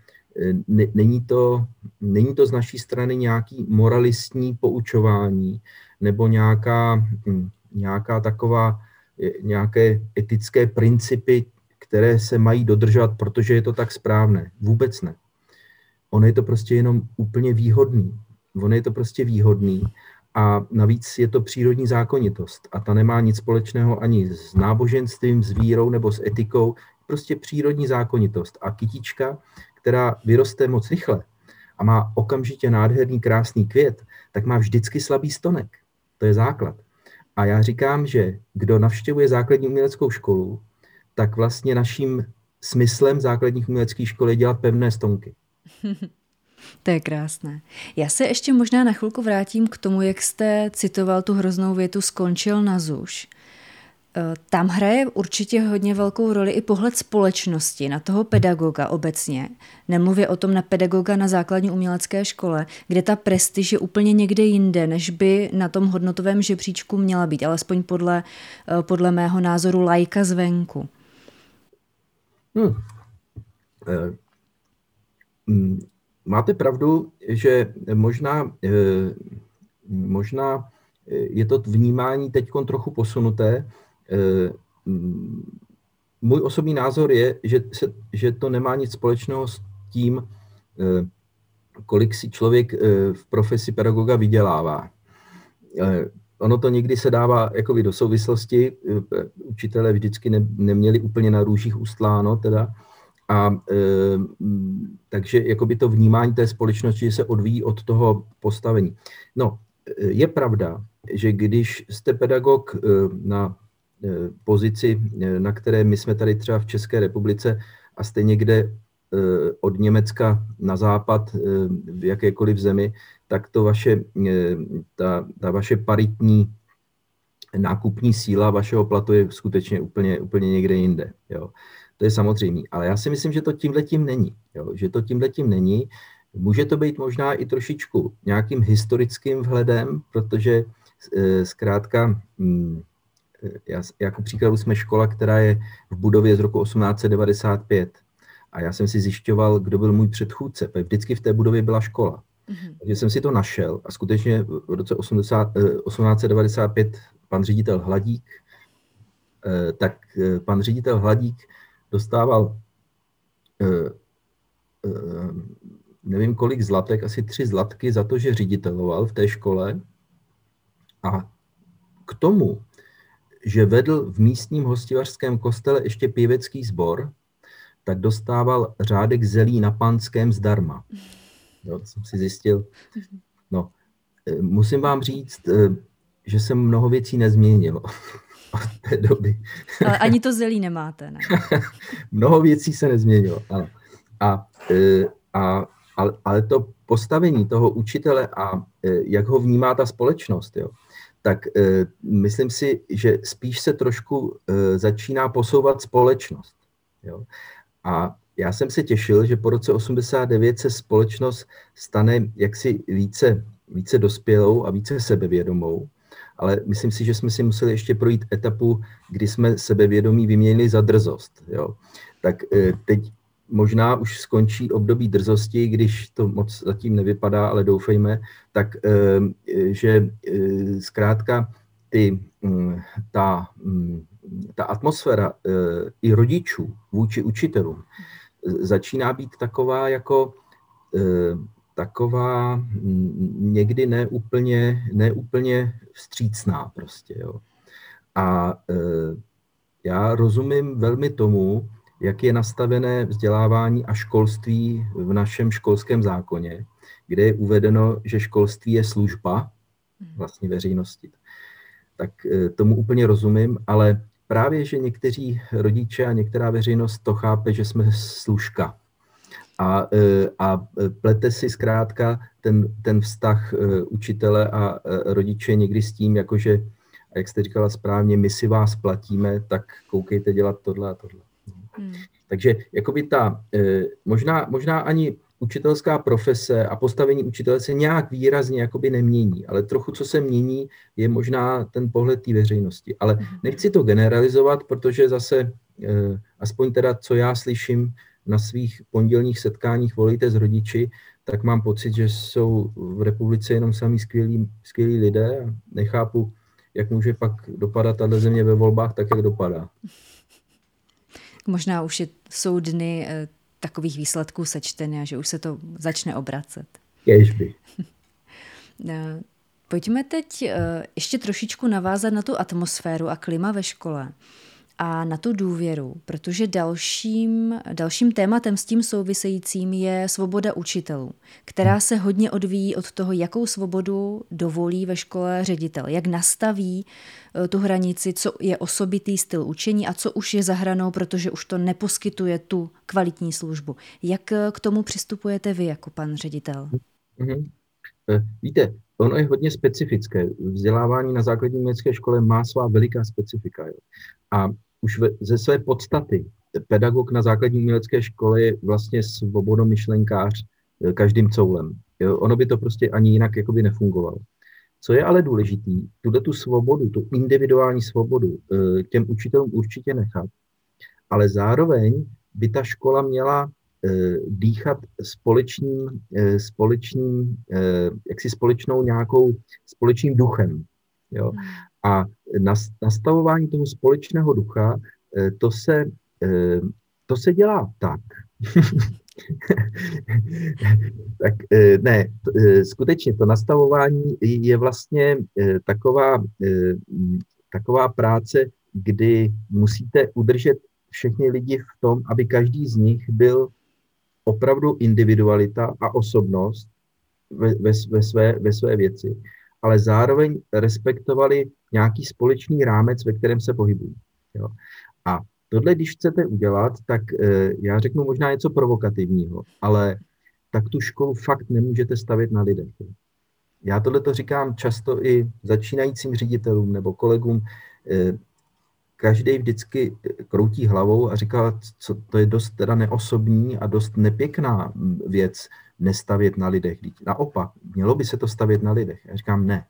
není to, není to z naší strany nějaký moralistní poučování nebo nějaká, hm, nějaká taková, nějaké etické principy, které se mají dodržovat, protože je to tak správné. Vůbec ne. Ono je to prostě jenom úplně výhodný. Ono je to prostě výhodný a navíc je to přírodní zákonitost a ta nemá nic společného ani s náboženstvím, s vírou nebo s etikou, prostě přírodní zákonitost. A kytička, která vyroste moc rychle a má okamžitě nádherný, krásný květ, tak má vždycky slabý stonek. To je základ. A já říkám, že kdo navštěvuje základní uměleckou školu, tak vlastně naším smyslem základních uměleckých škol je dělat pevné stonky. To je krásné. Já se ještě možná na chvilku vrátím k tomu, jak jste citoval tu hroznou větu skončil na zuš. Eh, tam hraje určitě hodně velkou roli i pohled společnosti na toho pedagoga obecně. Nemluvě o tom na pedagoga na základní umělecké škole, kde ta prestiž je úplně někde jinde, než by na tom hodnotovém žebříčku měla být, alespoň podle, eh, podle mého názoru lajka zvenku. Hmm. Máte pravdu, že možná, možná je to vnímání teď trochu posunuté, Eh, můj osobní názor je, že, se, že to nemá nic společného s tím, eh, kolik si člověk eh, v profesi pedagoga vydělává. Ono to někdy se dává jakoby do souvislosti. Učitelé vždycky ne, neměli úplně na růžích ustláno, teda. A e, takže jakoby to vnímání té společnosti se odvíjí od toho postavení. No, je pravda, že když jste pedagog na Eh, pozici, na které my jsme tady třeba v České republice a jste někde od Německa na západ v jakékoliv zemi, tak to vaše, ta, ta vaše paritní nákupní síla vašeho platu je skutečně úplně, úplně někde jinde. Jo. To je samozřejmé. Ale já si myslím, že to tímhle tím není. Jo. Že to tímhle tím není. Může to být možná i trošičku nějakým historickým vhledem, protože zkrátka hm, já, jako příkladu jsme škola, která je v budově z roku 1895. A já jsem si zjišťoval, kdo byl můj předchůdce. Vždycky v té budově byla škola. Mm-hmm. Takže jsem si to našel a skutečně v roce 80, 1895 eh, pan ředitel Hladík, tak pan ředitel Hladík dostával nevím kolik zlatek, asi tři zlatky za to, že řediteloval v té škole a k tomu že vedl v místním hostivařském kostele ještě pěvecký sbor, tak dostával řádek zelí na panském zdarma. Jo, to jsem si zjistil. No, e, musím vám říct, že jsem mnoho věcí nezměnil od té doby. Ale ani to zelí nemáte, ne? mnoho věcí se nezměnilo, ano. A, e, a, ale, ale to postavení toho učitele a jak ho vnímá ta společnost, jo, tak uh, myslím si, že spíš se trošku začíná posouvat společnost. Jo? A já jsem se těšil, že po roce 89 se společnost stane jaksi více, více dospělou a více sebevědomou, ale myslím si, že jsme si museli ještě projít etapu, kdy jsme sebevědomí vyměnili za drzost. Jo? Tak uh, teď možná už skončí období drzosti, když to moc zatím nevypadá, ale doufejme, tak eh, že eh, zkrátka ty, mm, ta, mm, ta atmosféra i rodičů vůči učitelům začíná být taková jako taková mm, někdy neúplně, neúplně vstřícná prostě. Jo. A já rozumím velmi tomu, jak je nastavené vzdělávání a školství v našem školském zákoně, kde je uvedeno, že školství je služba mhm. vlastně veřejnosti. Tak eh, tomu úplně rozumím, ale právě, že někteří rodiče a některá veřejnost to chápe, že jsme služka. A, eh, a plete si zkrátka ten, ten vztah eh, učitele a rodiče někdy s tím, jakože, jak jste říkala správně, my si vás platíme, tak koukejte dělat tohle a tohle. Hmm. Takže jakoby ta, možná, možná ani učitelská profese a postavení učitele se nějak výrazně jakoby nemění, ale trochu, co se mění, je možná ten pohled té veřejnosti. Ale mhm. nechci to generalizovat, protože zase, aspoň teda, co já slyším na svých pondělních setkáních volejte s rodiči, tak mám pocit, že jsou v republice jenom sami skvělí, skvělí lidé a nechápu, jak může pak dopadat tato země ve volbách tak, jak dopadá. Možná už jsou dny eh, takových výsledků sečteny a že už se to začne obracet. Ježby. Eh, pojďme teď eh, ještě trošičku navázat na tu atmosféru a klima ve škole a na tu důvěru, protože dalším, dalším tématem s tím souvisejícím je svoboda učitelů, která se hodně odvíjí od toho, jakou svobodu dovolí ve škole ředitel, jak nastaví eh, tu hranici, co je osobitý styl učení a co už je za hranou, protože už to neposkytuje tu kvalitní službu. Jak eh, k tomu přistupujete vy jako pan ředitel? Mm-hmm. Víte, ono je hodně specifické. Vzdělávání na základní německé škole má svá veliká specifika. Jo. A už ve, ze své podstaty pedagog na základní umělecké škole je vlastně svobodomyšlenkář eh, každým coulem. Jo? Ono by to prostě ani jinak jakoby nefungovalo. Co je ale důležitý, tuhle tu svobodu, tu individuální svobodu eh, těm učitelům určitě nechat, ale zároveň by ta škola měla dýchat společným, společným jaksi společnou nějakou, společným duchem. Jo? Hmm. A nastavování toho společného ducha, eh, to se, eh, to se dělá tak. tak eh, ne, skutečně to nastavování je vlastně taková, taková práce, kdy musíte udržet všechny lidi v tom, aby každý z nich byl opravdu individualita a osobnost ve, ve, ve, své, ve své věci ale zároveň respektovali nějaký společný rámec, ve kterém se pohybují. Jo. A tohle, když chcete udělat, tak e, já řeknu možná něco provokativního, ale tak tu školu fakt nemůžete stavět na lidech. Já tohle to říkám často i začínajícím ředitelům nebo kolegům. E, každý vždycky kroutí hlavou a říká, co to je dost teda neosobní a dost nepěkná věc nestavět na lidech. Naopak, mělo by se to stavět na lidech. Já říkám ne.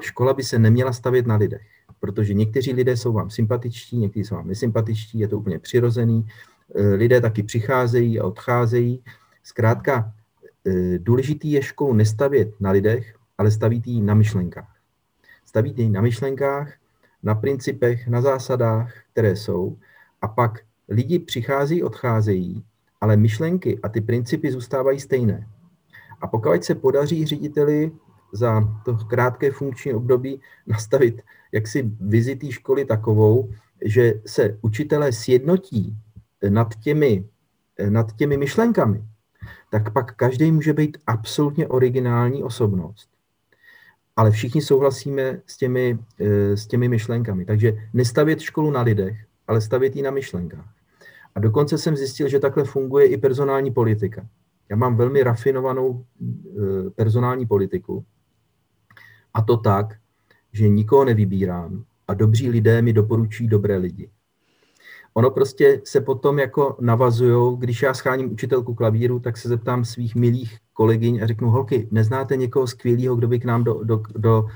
Škola by se neměla stavět na lidech, protože někteří lidé jsou vám sympatičtí, někteří jsou vám nesympatičtí, je to úplně přirozený. E, lidé taky přicházejí a odcházejí. Zkrátka, e, důležitý je školu nestavět na lidech, ale stavíte ji na myšlenkách. Stavíte ji na myšlenkách, na principech, na zásadách, které jsou, a pak lidi přichází, odcházejí, ale myšlenky a ty principy zůstávají stejné. A pokud se podaří řediteli za to krátké funkční období nastavit jaksi vizi té školy takovou, že se učitelé sjednotí nad těmi, nad těmi myšlenkami, tak pak každý může být absolutně originální osobnost. Ale všichni souhlasíme s těmi, s těmi myšlenkami. Takže nestavět školu na lidech, ale stavět ji na myšlenkách. A dokonce jsem zjistil, že takhle funguje i personální politika. Já mám velmi rafinovanou e, personální politiku. A to tak, že nikoho nevybírám a dobří lidé mi doporučují dobré lidi. Ono prostě se potom jako navazujou, když já scháním učitelku klavíru, tak se zeptám svých milých kolegyň a řeknu, holky, neznáte někoho skvělého, kdo by k nám do, do, do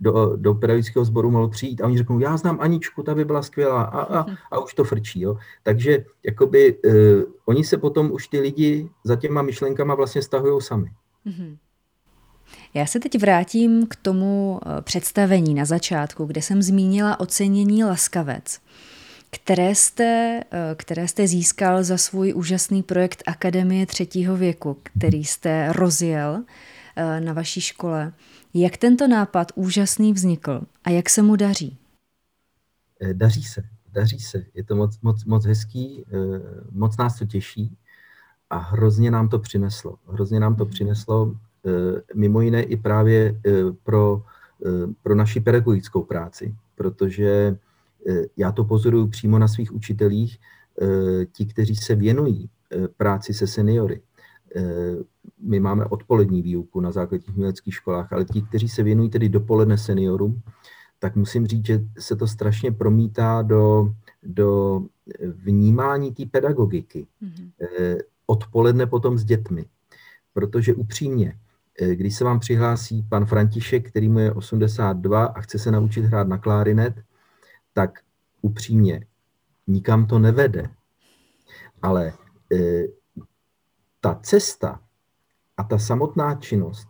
do, do pedagogického sboru mohl přijít a oni řeknou, já znám Aničku, ta by byla skvělá a, a, a už to frčí. Jo. Takže jakoby uh, oni se potom už ty lidi za těma myšlenkama vlastně stahují sami. Mm-hmm. Já se teď vrátím k tomu eh, představení na začátku, kde jsem zmínila ocenění Laskavec, které jste, eh, které jste získal za svůj úžasný projekt Akademie třetího věku, který jste rozjel na vaší škole. Jak tento nápad úžasný vznikl a jak se mu daří? Eh, daří se, daří se. Je to moc, moc, moc hezký, eh, moc nás to těší a hrozně nám to přineslo. Hrozně nám to přineslo eh, mimo jiné i právě pro, pro naši pedagogickou práci, protože já to pozoruju přímo na svých učitelích, ti, kteří se věnují práci se seniory, Eh, my máme odpolední výuku na základních uměleckých školách, ale ti, kteří se věnují tedy dopoledne seniorům, tak musím říct, že se to strašně promítá do, do vnímání té pedagogiky. Mm-hmm. odpoledne potom s dětmi. Protože upřímně, eh, když se vám přihlásí pan František, který mu je 82 a chce se naučit hrát na klarinet, tak upřímně nikam to nevede. Ale e, ta cesta a ta samotná činnost,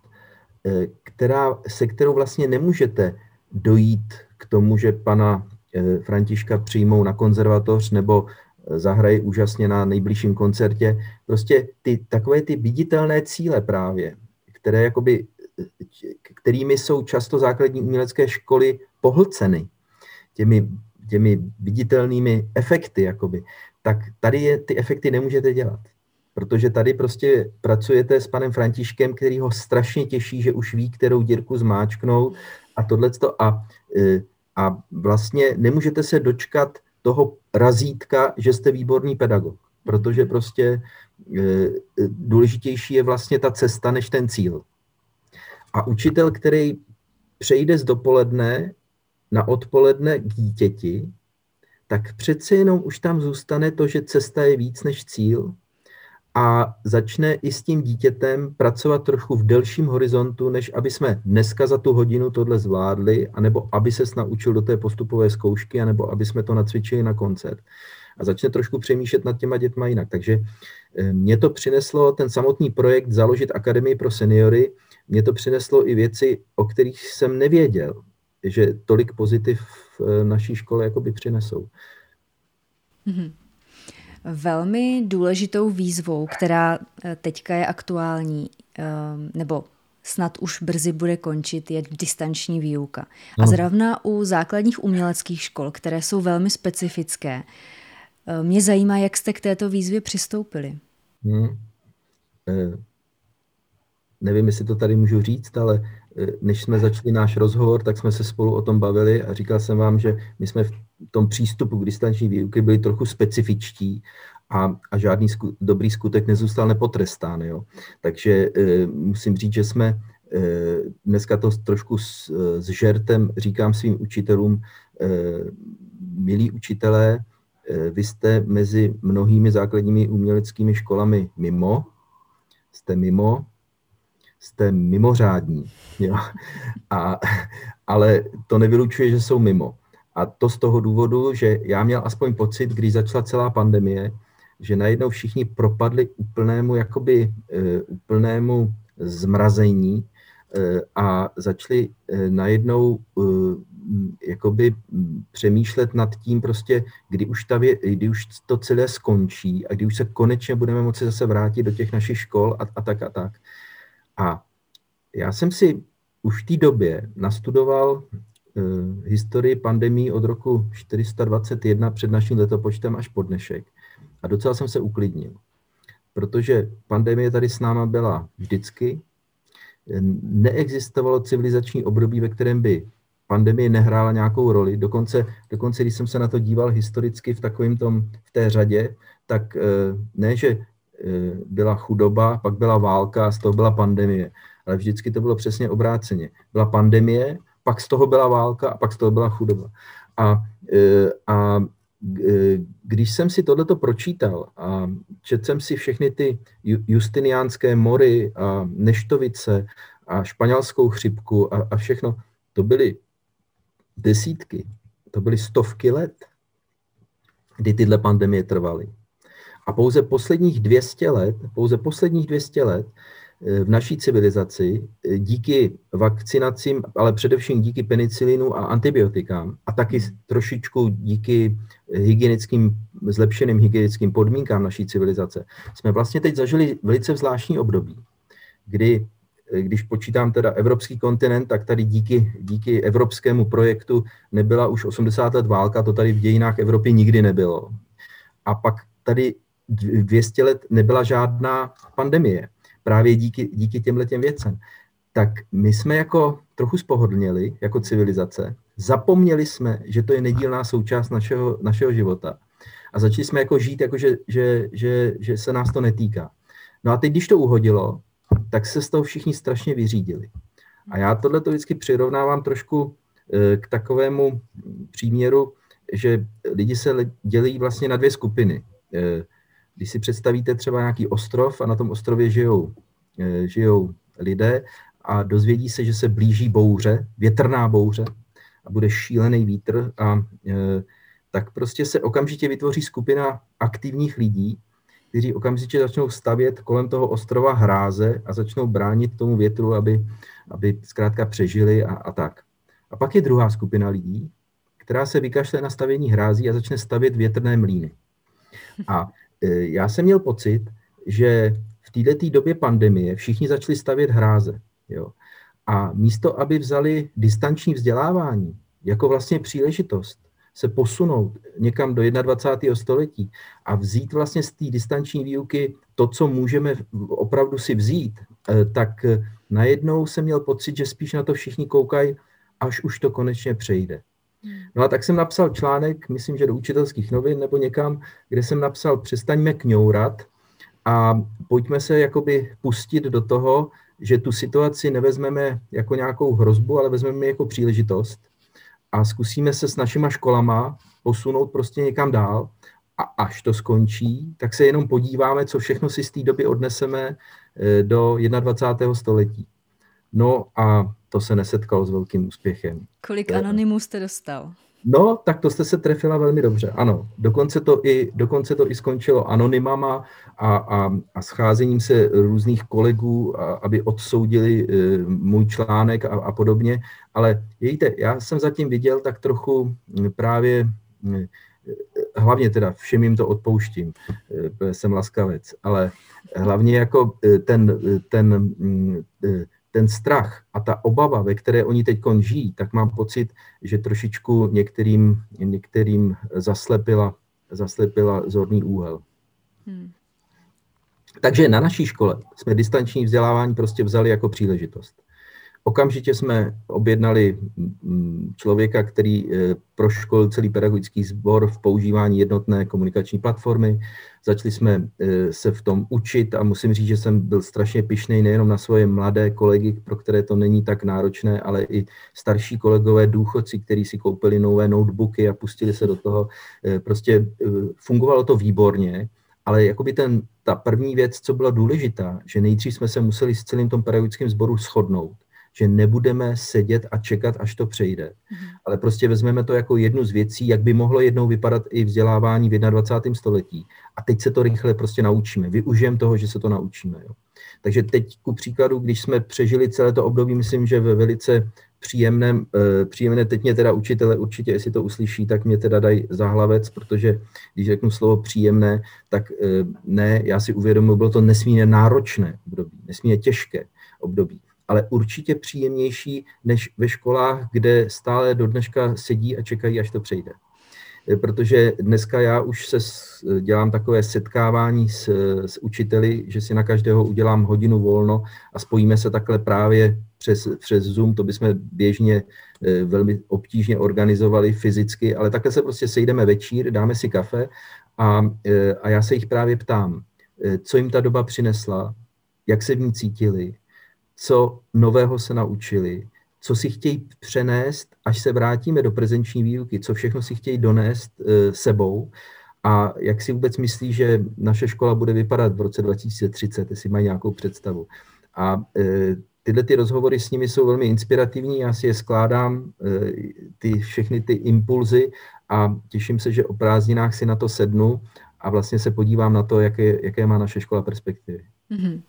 e, která, se kterou vlastně nemůžete dojít k tomu, že pana e, Františka přijmou na konzervatoř nebo zahrají úžasně na nejbližším koncertě. Prostě ty takové ty viditelné cíle právě, které jakoby, kterými jsou často základní umělecké školy pohlceny, těmi, těmi viditelnými efekty, jakoby, tak tady je, ty efekty nemůžete dělat. Protože tady prostě pracujete s panem Františkem, který ho strašně těší, že už ví, kterou dírku zmáčknout a tohleto a, e, a vlastně nemůžete se dočkat toho razítka, že jste výborný pedagog, protože prostě e, důležitější je vlastně ta cesta než ten cíl. A učitel, který přejde z dopoledne na odpoledne k dítěti, tak přece jenom už tam zůstane to, že cesta je víc než cíl a začne i s tím dítětem pracovat trochu v delším horizontu, než aby jsme dneska za tu hodinu tohle zvládli, anebo aby se naučil do té postupové zkoušky, anebo aby jsme to nacvičili na koncert. A začne trošku přemýšlet nad těma dětma jinak. Takže eh, mě to přineslo, ten samotný projekt založit Akademii pro seniory, mě to přineslo i věci, o kterých jsem nevěděl, že tolik pozitiv v eh, naší škole jakoby přinesou. Mm-hmm. Velmi důležitou výzvou, která eh, teďka je aktuální, ehm, nebo snad už brzy bude končit, je distanční výuka. A zrovna u základních uměleckých škol, které jsou velmi specifické, eh, mě zajímá, jak jste k této výzvě přistoupili. Hmm. Eh, nevím, jestli to tady můžu říct, ale než jsme začali náš rozhovor, tak jsme se spolu o tom bavili a říkal jsem vám, že my jsme v tom přístupu k distanční výuky byli trochu specifičtí a, a žádný sku, dobrý skutek nezůstal nepotrestán. Jo. Takže e, musím říct, že jsme e, dneska to trošku s, s žertem říkám svým učitelům, e, milí učitelé, e, vy jste mezi mnohými základními uměleckými školami mimo, jste mimo, jste mimořádní. Jo. A, ale to nevylučuje, že jsou mimo. A to z toho důvodu, že já měl aspoň pocit, když začala celá pandemie, že najednou všichni propadli úplnému, jakoby uh, úplnému zmrazení uh, a začali uh, najednou jakoby přemýšlet nad tím prostě, kdy už, ta vě, kdy už to celé skončí a kdy už se konečně budeme moci zase vrátit do těch našich škol a, a tak a tak. A já jsem si už v té době nastudoval uh, historii pandemí od roku 421 před naším letopočtem až po dnešek. A docela jsem se uklidnil, protože pandemie tady s náma byla vždycky. Neexistovalo civilizační období, ve kterém by pandemie nehrála nějakou roli. Dokonce, dokonce když jsem se na to díval historicky v takovém tom, v té řadě, tak eh, ne, že byla chudoba, pak byla válka, z toho byla pandemie. Ale vždycky to bylo přesně obráceně. Byla pandemie, pak z toho byla válka a pak z toho byla chudoba. A, eh, a když jsem si tohleto pročítal a četl jsem si všechny ty justiniánské mory a neštovice a španělskou chřipku a, a všechno, to byly desítky, to byly stovky let, kdy tyhle pandemie trvaly. A pouze posledních 200 let, pouze posledních 200 let v naší civilizaci díky vakcinacím, ale především díky penicilinu a antibiotikám a taky trošičku díky hygienickým, zlepšeným hygienickým podmínkám naší civilizace, jsme vlastně teď zažili velice zvláštní období, kdy když počítám teda evropský kontinent, tak tady díky, díky evropskému projektu nebyla už 80 let válka, to tady v dějinách Evropy nikdy nebylo. A pak tady 200 let nebyla žádná pandemie právě díky, díky těmhle těm věcem. Tak my jsme jako trochu spohodlněli jako civilizace, zapomněli jsme, že to je nedílná součást našeho, našeho života a začali jsme jako žít, jako že, že, že, že se nás to netýká. No a teď, když to uhodilo, tak se z toho všichni strašně vyřídili. A já tohle to vždycky přirovnávám trošku eh, k takovému příměru, že lidi se dělí vlastně na dvě skupiny. Eh, když si představíte třeba nějaký ostrov a na tom ostrově žijou, eh, žijou lidé a dozvědí se, že se blíží bouře, větrná bouře a bude šílený vítr a tak prostě se okamžitě vytvoří skupina aktivních lidí, kteří okamžitě začnou stavět kolem toho ostrova hráze a začnou bránit tomu větru, aby, aby zkrátka přežili a, a tak. A pak je druhá skupina lidí, která se vykašle na stavění hrází a začne stavět větrné mlíny. A já jsem měl pocit, že v této době pandemie všichni začali stavět hráze. Jo. A místo, aby vzali distanční vzdělávání jako vlastně příležitost, se posunout někam do 21. století a vzít vlastně z té distanční výuky to, co můžeme opravdu si vzít, eh, tak najednou jsem měl pocit, že spíš na to všichni koukají, až už to konečně přejde. No a tak jsem napsal článek, myslím, že do učitelských novin nebo někam, kde jsem napsal, přestaňme kňourat a pojďme se jakoby pustit do toho, že tu situaci nevezmeme jako nějakou hrozbu, ale vezmeme jako příležitost a zkusíme se s našima školama posunout prostě někam dál a až to skončí, tak se jenom podíváme, co všechno si z té doby odneseme eh, do 21. století. No a to se nesetkalo s velkým úspěchem. Kolik anonymů jste dostal? No, tak to jste se trefila velmi dobře, ano. Dokonce to i, dokonce to i skončilo anonymama a, a, a scházením se různých kolegů, a, aby odsoudili e, můj článek a, a podobně. Ale víte, já jsem zatím viděl tak trochu právě, e, hlavně teda všem jim to odpouštím, e, jsem laskavec, ale hlavně jako ten, ten ten strach a ta obava, ve které oni teď žijí, tak mám pocit, že trošičku některým, některým zaslepila, zaslepila zorný úhel. Hmm. Takže na naší škole jsme distanční vzdělávání prostě vzali jako příležitost. Okamžitě jsme objednali mm, člověka, který eh, proškolil celý pedagogický sbor v používání jednotné komunikační platformy. Začali jsme eh, se v tom učit a musím říct, že jsem byl strašně pišný nejenom na svoje mladé kolegy, pro které to není tak náročné, ale i starší kolegové, důchodci, kteří si koupili nové notebooky a pustili se do toho. Eh, prostě fungovalo to výborně, ale jakoby ten, ta první věc, co byla důležitá, že nejdřív jsme se museli s celým tom pedagogickým sboru shodnout že nebudeme sedět a čekat, až to přejde. Mm. Ale prostě vezmeme to jako jednu z věcí, jak by mohlo jednou vypadat i vzdělávání v 21. století. A teď se to rychle prostě naučíme. Využijeme toho, že se to naučíme. Jo. Takže teď ku příkladu, když jsme přežili celé to období, myslím, že ve velice příjemném, e, příjemné, teď mě teda učitele určitě, jestli to uslyší, tak mě teda dají záhlavec, protože když řeknu slovo příjemné, tak e, ne, já si uvědomuji, bylo to nesmírně náročné období, nesmírně těžké období ale určitě příjemnější než ve školách, kde stále do dneška sedí a čekají, až to přejde. Eh, protože dneska já už se dělám takové setkávání s, s učiteli, že si na každého udělám hodinu volno a spojíme se takhle právě přes, přes Zoom, to bychom běžně eh, velmi obtížně organizovali fyzicky, ale takhle se prostě sejdeme večír, dáme si kafe a, eh, a já se jich právě ptám, co jim ta doba přinesla, jak se v ní cítili, co nového se naučili, co si chtějí přenést, až se vrátíme do prezenční výuky, co všechno si chtějí donést e, sebou a jak si vůbec myslí, že naše škola bude vypadat v roce 2030, jestli mají nějakou představu. A e, tyhle ty rozhovory s nimi jsou velmi inspirativní, já si je skládám, e, ty všechny ty impulzy a těším se, že o prázdninách si na to sednu a vlastně se podívám na to, jaké, jaké má naše škola perspektivy. Mm-hmm.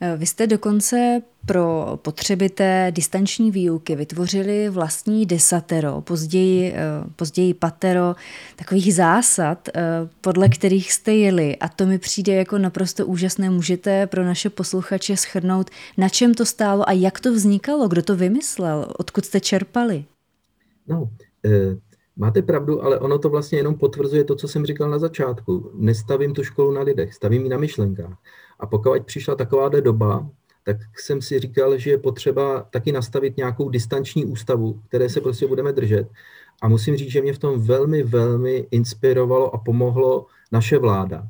Eh, vy jste dokonce pro potřeby té distanční výuky vytvořili vlastní desatero, později, eh, později patero, takových zásad, eh, podle kterých jste jeli. A to mi přijde jako naprosto úžasné. Můžete pro naše posluchače schrnout, na čem to stálo a jak to vznikalo, kdo to vymyslel, odkud jste čerpali? No, Máte pravdu, ale ono to vlastně jenom potvrzuje to, co jsem říkal na začátku. Nestavím tu školu na lidech, stavím ji na myšlenkách. A pokud přišla takováhle doba, tak jsem si říkal, že je potřeba taky nastavit nějakou distanční ústavu, které se prostě budeme držet. A musím říct, že mě v tom velmi, velmi inspirovalo a pomohlo naše vláda.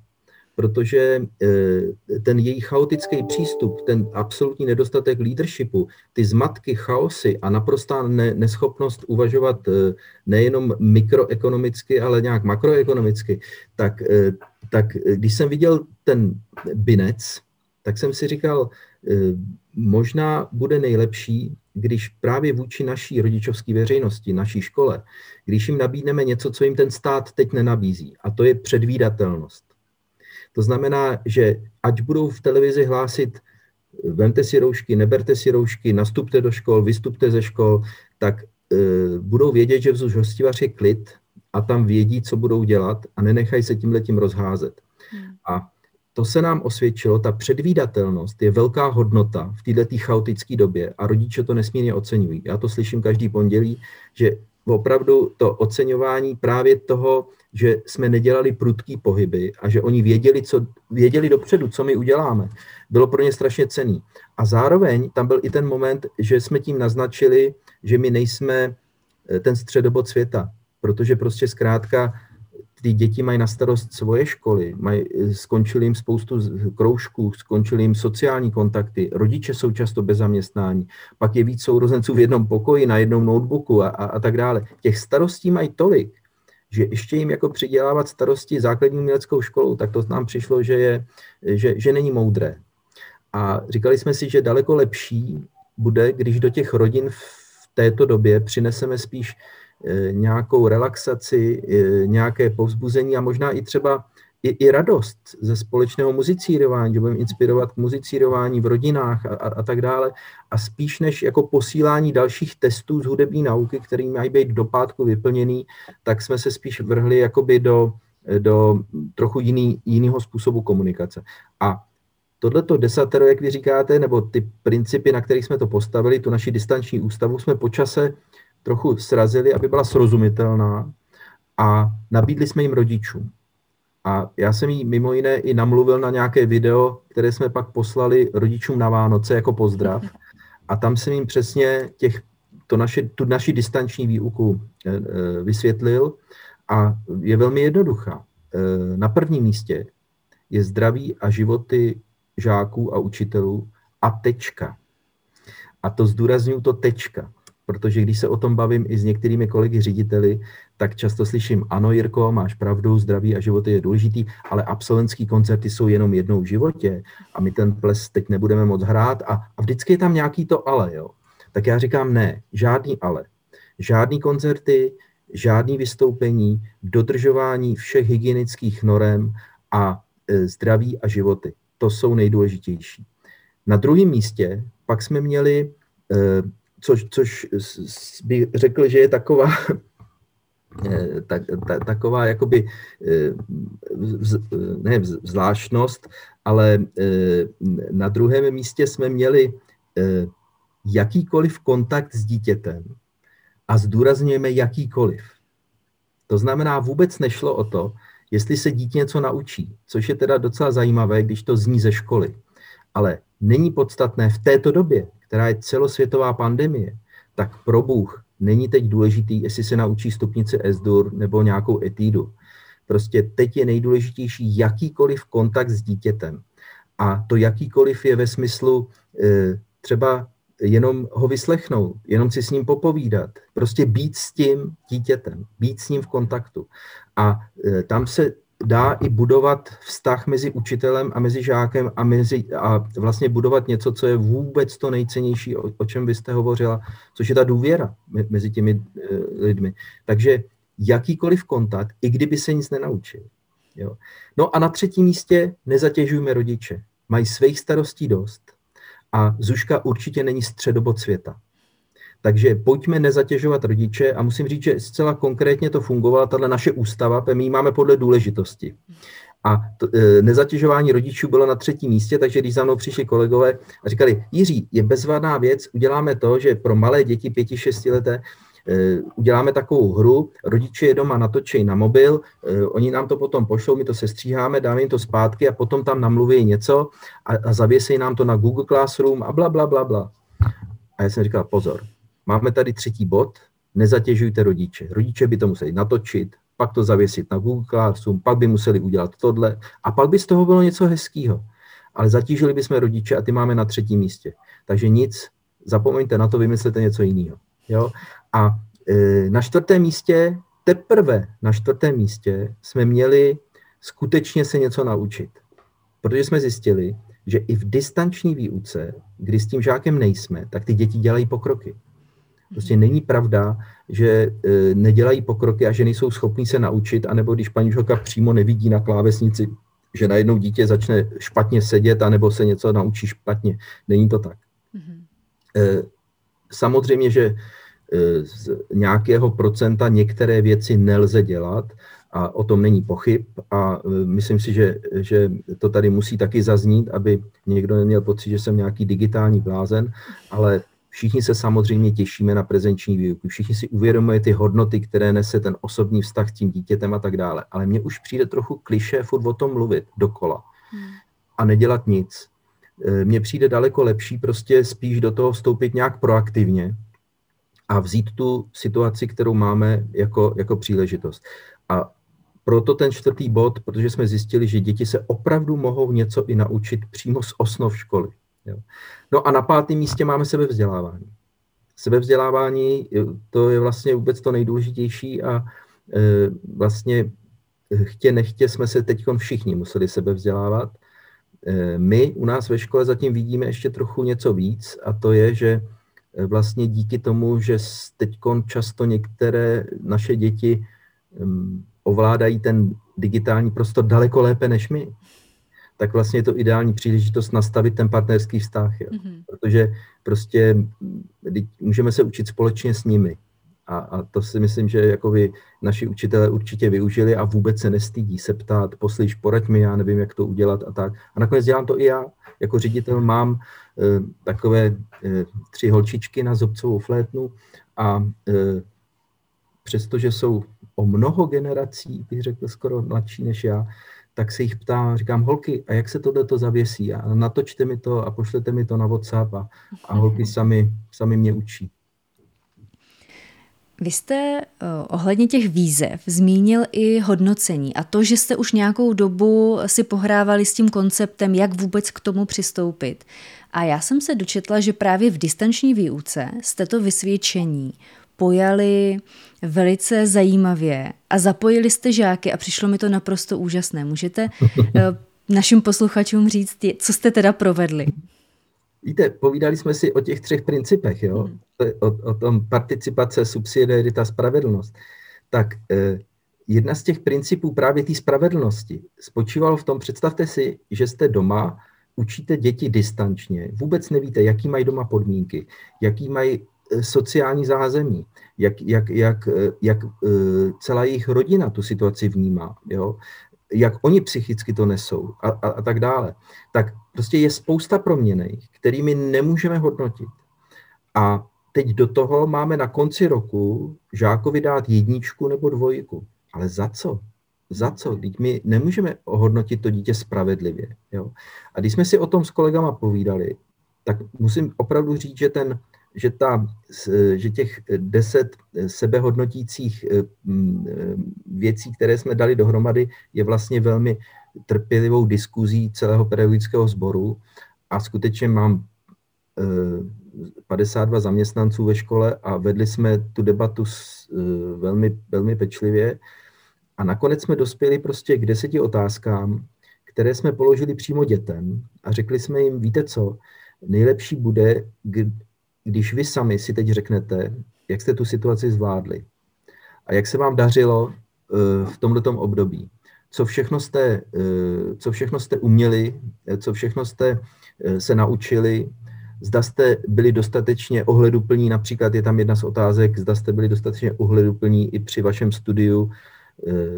protože eh, ten její chaotický přístup, ten absolutní nedostatek leadershipu, ty zmatky, chaosy a naprostá ne, neschopnost uvažovat eh, nejenom mikroekonomicky, ale nějak makroekonomicky, tak, eh, tak když jsem viděl ten binec, tak jsem si říkal, možná bude nejlepší, když právě vůči naší rodičovské veřejnosti, naší škole, když jim nabídneme něco, co jim ten stát teď nenabízí, a to je předvídatelnost. To znamená, že ať budou v televizi hlásit, vemte si roušky, neberte si roušky, nastupte do škol, vystupte ze škol, tak e, budou vědět, že vzduš hostivař je klid a tam vědí, co budou dělat a nenechají se tím letím rozházet. Hmm. A to se nám osvědčilo, ta předvídatelnost je velká hodnota v této chaotické době a rodiče to nesmírně oceňují. Já to slyším každý pondělí, že opravdu to oceňování právě toho, že jsme nedělali prudký pohyby a že oni věděli, co, věděli dopředu, co my uděláme, bylo pro ně strašně cený. A zároveň tam byl i ten moment, že jsme tím naznačili, že my nejsme eh, ten středobod světa, protože prostě zkrátka ty děti mají na starost svoje školy, mají, skončili jim spoustu kroužků, skončili jim sociální kontakty, rodiče jsou často bez zaměstnání, pak je víc sourozenců v jednom pokoji, na jednom notebooku a, a, a tak dále. Těch starostí mají tolik, že ještě jim jako přidělávat starosti základní uměleckou školou, tak to nám přišlo, že, je, že, že není moudré. A říkali jsme si, že daleko lepší bude, když do těch rodin v této době přineseme spíš nějakou relaxaci, e, nějaké povzbuzení a možná i třeba i, i radost ze společného muzicírování, že budeme inspirovat k muzicírování v rodinách a, a, a tak dále. A spíš než jako posílání dalších testů z hudební nauky, který mají být do pátku vyplněný, tak jsme se spíš vrhli jakoby do, do trochu jiný, jiného způsobu komunikace. A tohleto desatero, jak vy říkáte, nebo ty principy, na kterých jsme to postavili, tu naši distanční ústavu, jsme počase trochu srazili, aby byla srozumitelná a nabídli jsme jim rodičům. A já jsem jí mimo jiné i namluvil na nějaké video, které jsme pak poslali rodičům na Vánoce jako pozdrav. A tam jsem jim přesně těch, to naše, tu naši distanční výuku eh, eh, vysvětlil a je velmi jednoduchá. Eh, na prvním místě je zdraví a životy žáků a učitelů a tečka. A to zdůraznuju to tečka protože když se o tom bavím i s některými kolegy řediteli, tak často slyším, ano Jirko, máš pravdu, zdraví a životy je důležitý, ale absolventský koncerty jsou jenom jednou v životě a my ten ples teď nebudeme moc hrát a, a vždycky je tam nějaký to ale, jo. Tak já říkám ne, žádný ale. Žádný koncerty, žádný vystoupení, dodržování všech hygienických norem a e, zdraví a životy. To jsou nejdůležitější. Na druhém místě pak jsme měli e, což, což bych řekl, že je taková, eh, tak, ta, taková jakoby eh, vz, ne zvláštnost, ale eh, na druhém místě jsme měli jakýkoliv kontakt s dítětem a zdůrazňujeme jakýkoliv. To znamená, vůbec nešlo o to, jestli se dítě něco naučí, což je teda docela zajímavé, když to zní ze školy. Ale není podstatné v této době, která je celosvětová pandemie, tak pro Bůh není teď důležitý, jestli se naučí stupnici Esdur nebo nějakou etídu. Prostě teď je nejdůležitější jakýkoliv kontakt s dítětem. A to jakýkoliv je ve smyslu e, třeba jenom ho vyslechnout, jenom si s ním popovídat, prostě být s tím dítětem, být s ním v kontaktu. A e, tam se dá i budovat vztah mezi učitelem a mezi žákem a, mezi, a vlastně budovat něco, co je vůbec to nejcennější, o, o čem byste hovořila, což je ta důvěra mezi těmi e, lidmi. Takže jakýkoliv kontakt, i kdyby se nic nenaučil. Jo. No a na třetím místě nezatěžujme rodiče. Mají svých starostí dost a Zuška určitě není středobod světa. Takže pojďme nezatěžovat rodiče a musím říct, že zcela konkrétně to fungovala, tahle naše ústava, my ji máme podle důležitosti. A to, e, nezatěžování rodičů bylo na třetím místě, takže když za mnou přišli kolegové a říkali, Jiří, je bezvadná věc, uděláme to, že pro malé děti pěti, šestileté e, uděláme takovou hru, rodiče je doma natočej na mobil, e, oni nám to potom pošlou, my to sestříháme, dáme jim to zpátky a potom tam namluví něco a, a zavěsí nám to na Google Classroom a bla, bla, bla, bla. A já jsem říkal, pozor, Máme tady třetí bod, nezatěžujte rodiče. Rodiče by to museli natočit, pak to zavěsit na Google Classroom, pak by museli udělat tohle a pak by z toho bylo něco hezkého. Ale zatížili bychom rodiče a ty máme na třetím místě. Takže nic, zapomeňte na to, vymyslete něco jiného. Jo? A e, na čtvrtém místě, teprve na čtvrtém místě jsme měli skutečně se něco naučit. Protože jsme zjistili, že i v distanční výuce, kdy s tím žákem nejsme, tak ty děti dělají pokroky. Prostě mhm. není pravda, že e, nedělají pokroky a že nejsou schopní se naučit, anebo když paní učitelka přímo nevidí na klávesnici, že najednou dítě začne špatně sedět, anebo se něco naučí špatně. Není to tak. Mm-hmm. Samozřejmě, že e, z nějakého procenta některé věci nelze dělat, a o tom není pochyb a e, myslím si, že, že to tady musí taky zaznít, aby někdo neměl pocit, že jsem nějaký digitální blázen, ale všichni se samozřejmě těšíme na prezenční výuku, všichni si uvědomuje ty hodnoty, které nese ten osobní vztah s tím dítětem a tak dále, ale mně už přijde trochu kliše furt o tom mluvit dokola a nedělat nic. E, mně přijde daleko lepší prostě spíš do toho vstoupit nějak proaktivně, a vzít tu situaci, kterou máme jako, jako příležitost. A proto ten čtvrtý bod, protože jsme zjistili, že děti se opravdu mohou něco i naučit přímo z osnov školy. Jo. No a na pátém místě máme sebevzdělávání. Sebevzdělávání, to je vlastně vůbec to nejdůležitější a e, vlastně chtě nechtě jsme se teď všichni museli sebevzdělávat. E, my u nás ve škole zatím vidíme ještě trochu něco víc a to je, že e, vlastně díky tomu, že teď často některé naše děti ovládají ten digitální prostor daleko lépe než my, tak vlastně je to ideální příležitost nastavit ten partnerský vztah. Jo. Mm-hmm. Protože prostě můžeme se učit společně s nimi. A, a to si myslím, že jako vy, naši učitelé určitě využili a vůbec se nestydí se ptát, poslíš, poraď mi, já nevím, jak to udělat a tak. A nakonec dělám to i já. Jako ředitel mám e, takové e, tři holčičky na zobcovou flétnu a e, přestože jsou o mnoho generací, bych řekl skoro mladší než já, tak se jich ptám, říkám, holky, a jak se tohle to zavěsí? A natočte mi to a pošlete mi to na WhatsApp a, a holky sami, sami mě učí. Vy jste uh, ohledně těch výzev zmínil i hodnocení a to, že jste už nějakou dobu si pohrávali s tím konceptem, jak vůbec k tomu přistoupit. A já jsem se dočetla, že právě v distanční výuce jste to vysvědčení pojali velice zajímavě a zapojili jste žáky a přišlo mi to naprosto úžasné. Můžete eh, našim posluchačům říct, co jste teda provedli? Víte, povídali jsme si o těch třech principech, jo? Hmm. O, o tom participace, subsidiarita, spravedlnost. Tak eh, jedna z těch principů právě té spravedlnosti spočívalo v tom, představte si, že jste doma, učíte děti distančně, vůbec nevíte, jaký mají doma podmínky, jaký mají sociální zázemí, jak, jak, jak, eh, jak eh, celá jejich rodina tu situaci vnímá, jo? jak oni psychicky to nesou a, a, a tak dále. Tak prostě je spousta proměnej, kterými nemůžeme hodnotit. A teď do toho máme na konci roku žákovi dát jedničku nebo dvojku. Ale za co? Za co? Teď my nemůžeme ohodnotit to dítě spravedlivě. Jo? A když jsme si o tom s kolegama povídali, tak musím opravdu říct, že ten že, ta, že těch deset sebehodnotících eh, eh, věcí, které jsme dali dohromady, je vlastně velmi trpělivou diskuzí celého pedagogického sboru. A skutečně mám 52 eh, zaměstnanců ve škole a vedli jsme tu debatu velmi, velmi pečlivě. A nakonec jsme dospěli prostě k deseti otázkám, které jsme položili přímo dětem a řekli jsme jim, víte co, nejlepší bude, když vy sami si teď řeknete, jak jste tu situaci zvládli a jak se vám dařilo eh, v tomto období, co všechno jste, eh, co všechno jste uměli, eh, co všechno jste se naučili, zda jste byli dostatečně ohleduplní, například je tam jedna z otázek, zda jste byli dostatečně ohleduplní i při vašem studiu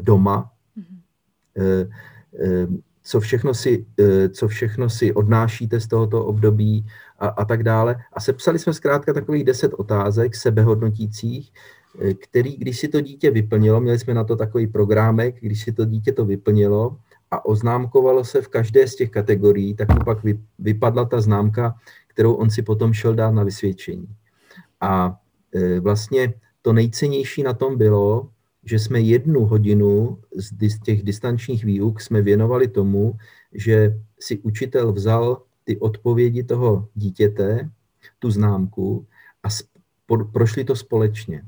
doma. Mm-hmm co všechno si, eh, co všechno si odnášíte z tohoto období a, a tak dále. A sepsali jsme zkrátka takových deset otázek sebehodnotících, eh, který, když si to dítě vyplnilo, měli jsme na to takový programek, když si to dítě to vyplnilo a oznámkovalo se v každé z těch kategorií, tak mu pak vypadla ta známka, kterou on si potom šel dát na vysvědčení. A eh, vlastně to nejcennější na tom bylo, že jsme jednu hodinu z těch distančních výuk jsme věnovali tomu, že si učitel vzal ty odpovědi toho dítěte, tu známku a prošli to společně.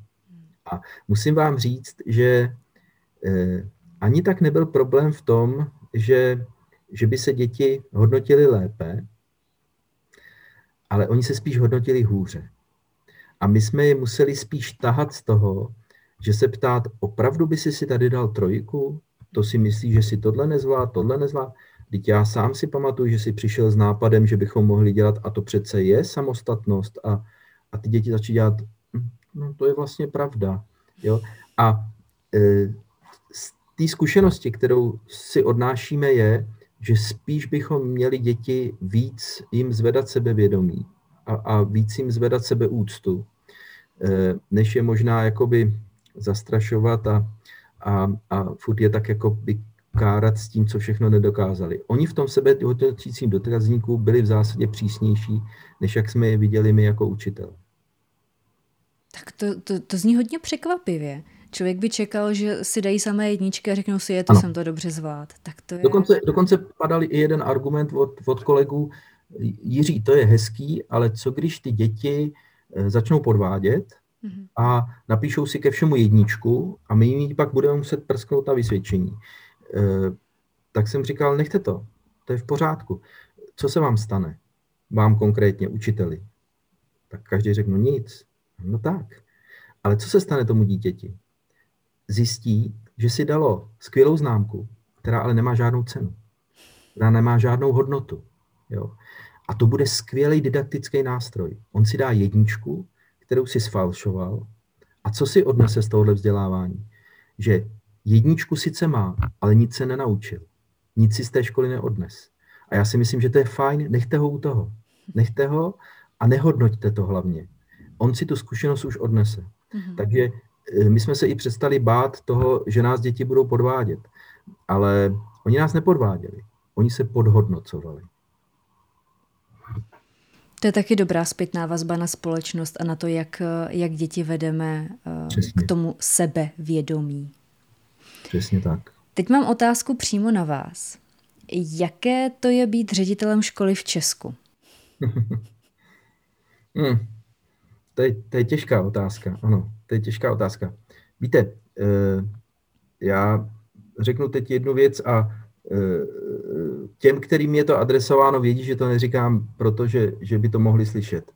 A musím vám říct, že eh, ani tak nebyl problém v tom, že, že by se děti hodnotily lépe, ale oni se spíš hodnotili hůře. A my jsme je museli spíš tahat z toho, že se ptát, opravdu by si si tady dal trojku? To si myslí, že si tohle nezvlád, tohle nezvlád? Teď já sám si pamatuju, že si přišel s nápadem, že bychom mohli dělat, a to přece je samostatnost. A, a ty děti začaly dělat, hm, no to je vlastně pravda. Jo? A e, z té zkušenosti, kterou si odnášíme, je, že spíš bychom měli děti víc jim zvedat sebevědomí a, a víc jim zvedat sebeúctu, e, než je možná jakoby zastrašovat a, a, a furt je tak jako by kárat s tím, co všechno nedokázali. Oni v tom sebe hodnotícím dotazníku byli v zásadě přísnější, než jak jsme je viděli my jako učitel. Tak to, to, to zní hodně překvapivě. Člověk by čekal, že si dají samé jedničky a řeknou si, je to ano. jsem to dobře zvlád. Tak to je... dokonce, dokonce padal i jeden argument od, od kolegů, Jiří, to je hezký, ale co když ty děti eh, začnou podvádět mm-hmm. a napíšou si ke všemu jedničku a my jim pak budeme muset prsknout na vysvědčení. E, tak jsem říkal, nechte to, to je v pořádku. Co se vám stane? Vám konkrétně, učiteli? Tak každý řekl, no nic. No tak. Ale co se stane tomu dítěti? Zjistí, že si dalo skvělou známku, která ale nemá žádnou cenu, která nemá žádnou hodnotu. Jo. A to bude skvělý didaktický nástroj. On si dá jedničku, kterou si sfalšoval. A co si odnese z tohohle vzdělávání? Že jedničku sice má, ale nic se nenaučil. Nic si z té školy neodnes. A já si myslím, že to je fajn, nechte ho u toho. Nechte ho a nehodnoťte to hlavně on si tu zkušenost už odnese. Mm-hmm. Takže eh, my jsme se i přestali bát toho, že nás děti budou podvádět. Ale oni nás nepodváděli. Oni se podhodnocovali. To je taky dobrá zpětná vazba na společnost a na to, jak, jak děti vedeme eh, Přesně. k tomu sebevědomí. Přesně tak. Teď mám otázku přímo na vás. Jaké to je být ředitelem školy v Česku? hmm. To je, to je těžká otázka, ano, to je těžká otázka. Víte, eh, já řeknu teď jednu věc a těm, kterým je to adresováno, vědí, že to neříkám, protože že by to mohli slyšet.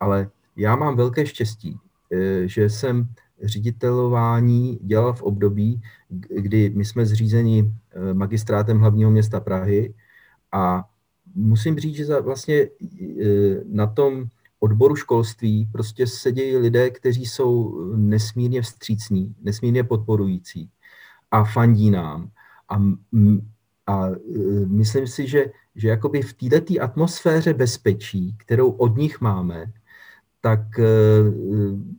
Ale já mám velké štěstí, eh, že jsem ředitelování dělal v období, kdy my jsme zřízeni magistrátem hlavního města Prahy a musím říct, že vlastně na tom odboru školství prostě sedějí lidé, kteří jsou nesmírně vstřícní, nesmírně podporující a fandí nám. A, a e, myslím si, že, že jakoby v této atmosféře bezpečí, kterou od nich máme, tak e,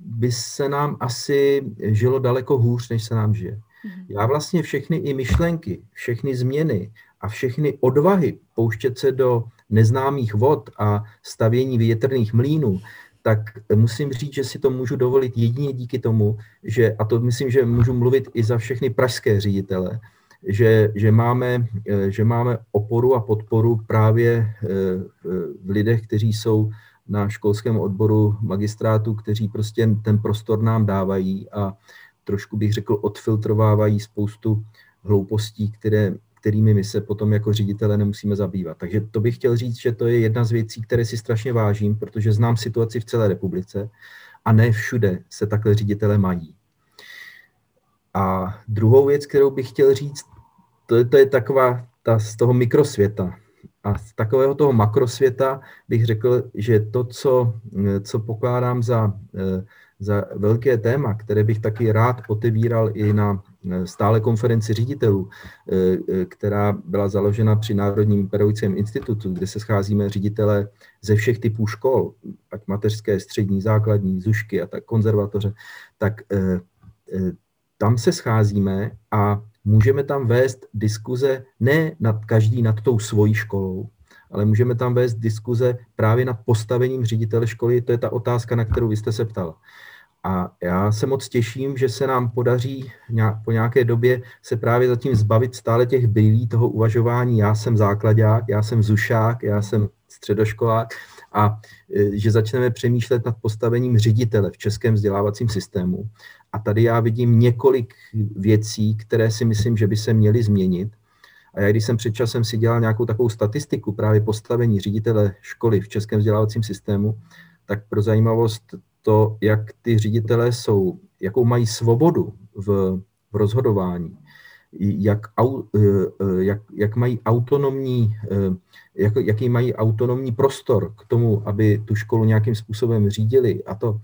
by se nám asi žilo daleko hůř, než se nám žije. Mhm. Já vlastně všechny i myšlenky, všechny změny a všechny odvahy pouštět se do neznámých vod a stavění větrných mlínů, tak musím říct, že si to můžu dovolit jedině díky tomu, že, a to myslím, že můžu mluvit i za všechny pražské ředitele, že, že, máme, že máme oporu a podporu právě eh, v lidech, kteří jsou na školském odboru magistrátu, kteří prostě ten prostor nám dávají a trošku bych řekl odfiltrovávají spoustu hloupostí, které kterými my se potom jako ředitele nemusíme zabývat. Takže to bych chtěl říct, že to je jedna z věcí, které si strašně vážím, protože znám situaci v celé republice a ne všude se takhle ředitele mají. A druhou věc, kterou bych chtěl říct, to je, to je taková ta z toho mikrosvěta. A z takového toho makrosvěta bych řekl, že to, co, co pokládám za, za velké téma, které bych taky rád otevíral i na stále konferenci ředitelů, eh, eh, která byla založena při Národním pedagogickém institutu, kde se scházíme ředitele ze všech typů škol, ať mateřské, střední, základní, zušky a tak konzervatoře, tak eh, tam se scházíme a můžeme tam vést diskuze ne nad každý nad tou svojí školou, ale můžeme tam vést diskuze právě nad postavením ředitele školy. To je ta otázka, na kterou vy jste se ptala. A já se moc těším, že se nám podaří po nějaké době se právě zatím zbavit stále těch brýlí, toho uvažování, já jsem základák, já jsem zušák, já jsem středoškolák a e, že začneme přemýšlet nad postavením ředitele v českém vzdělávacím systému. A tady já vidím několik věcí, které si myslím, že by se měly změnit. A já, když jsem před časem si dělal nějakou takovou statistiku právě postavení ředitele školy v českém vzdělávacím systému, tak pro zajímavost to, jak ty ředitelé jsou, jakou mají svobodu v, v rozhodování, jak, eh, eh, jak, jak mají autonomní, eh, jak, jaký mají autonomní prostor k tomu, aby tu školu nějakým způsobem řídili a to,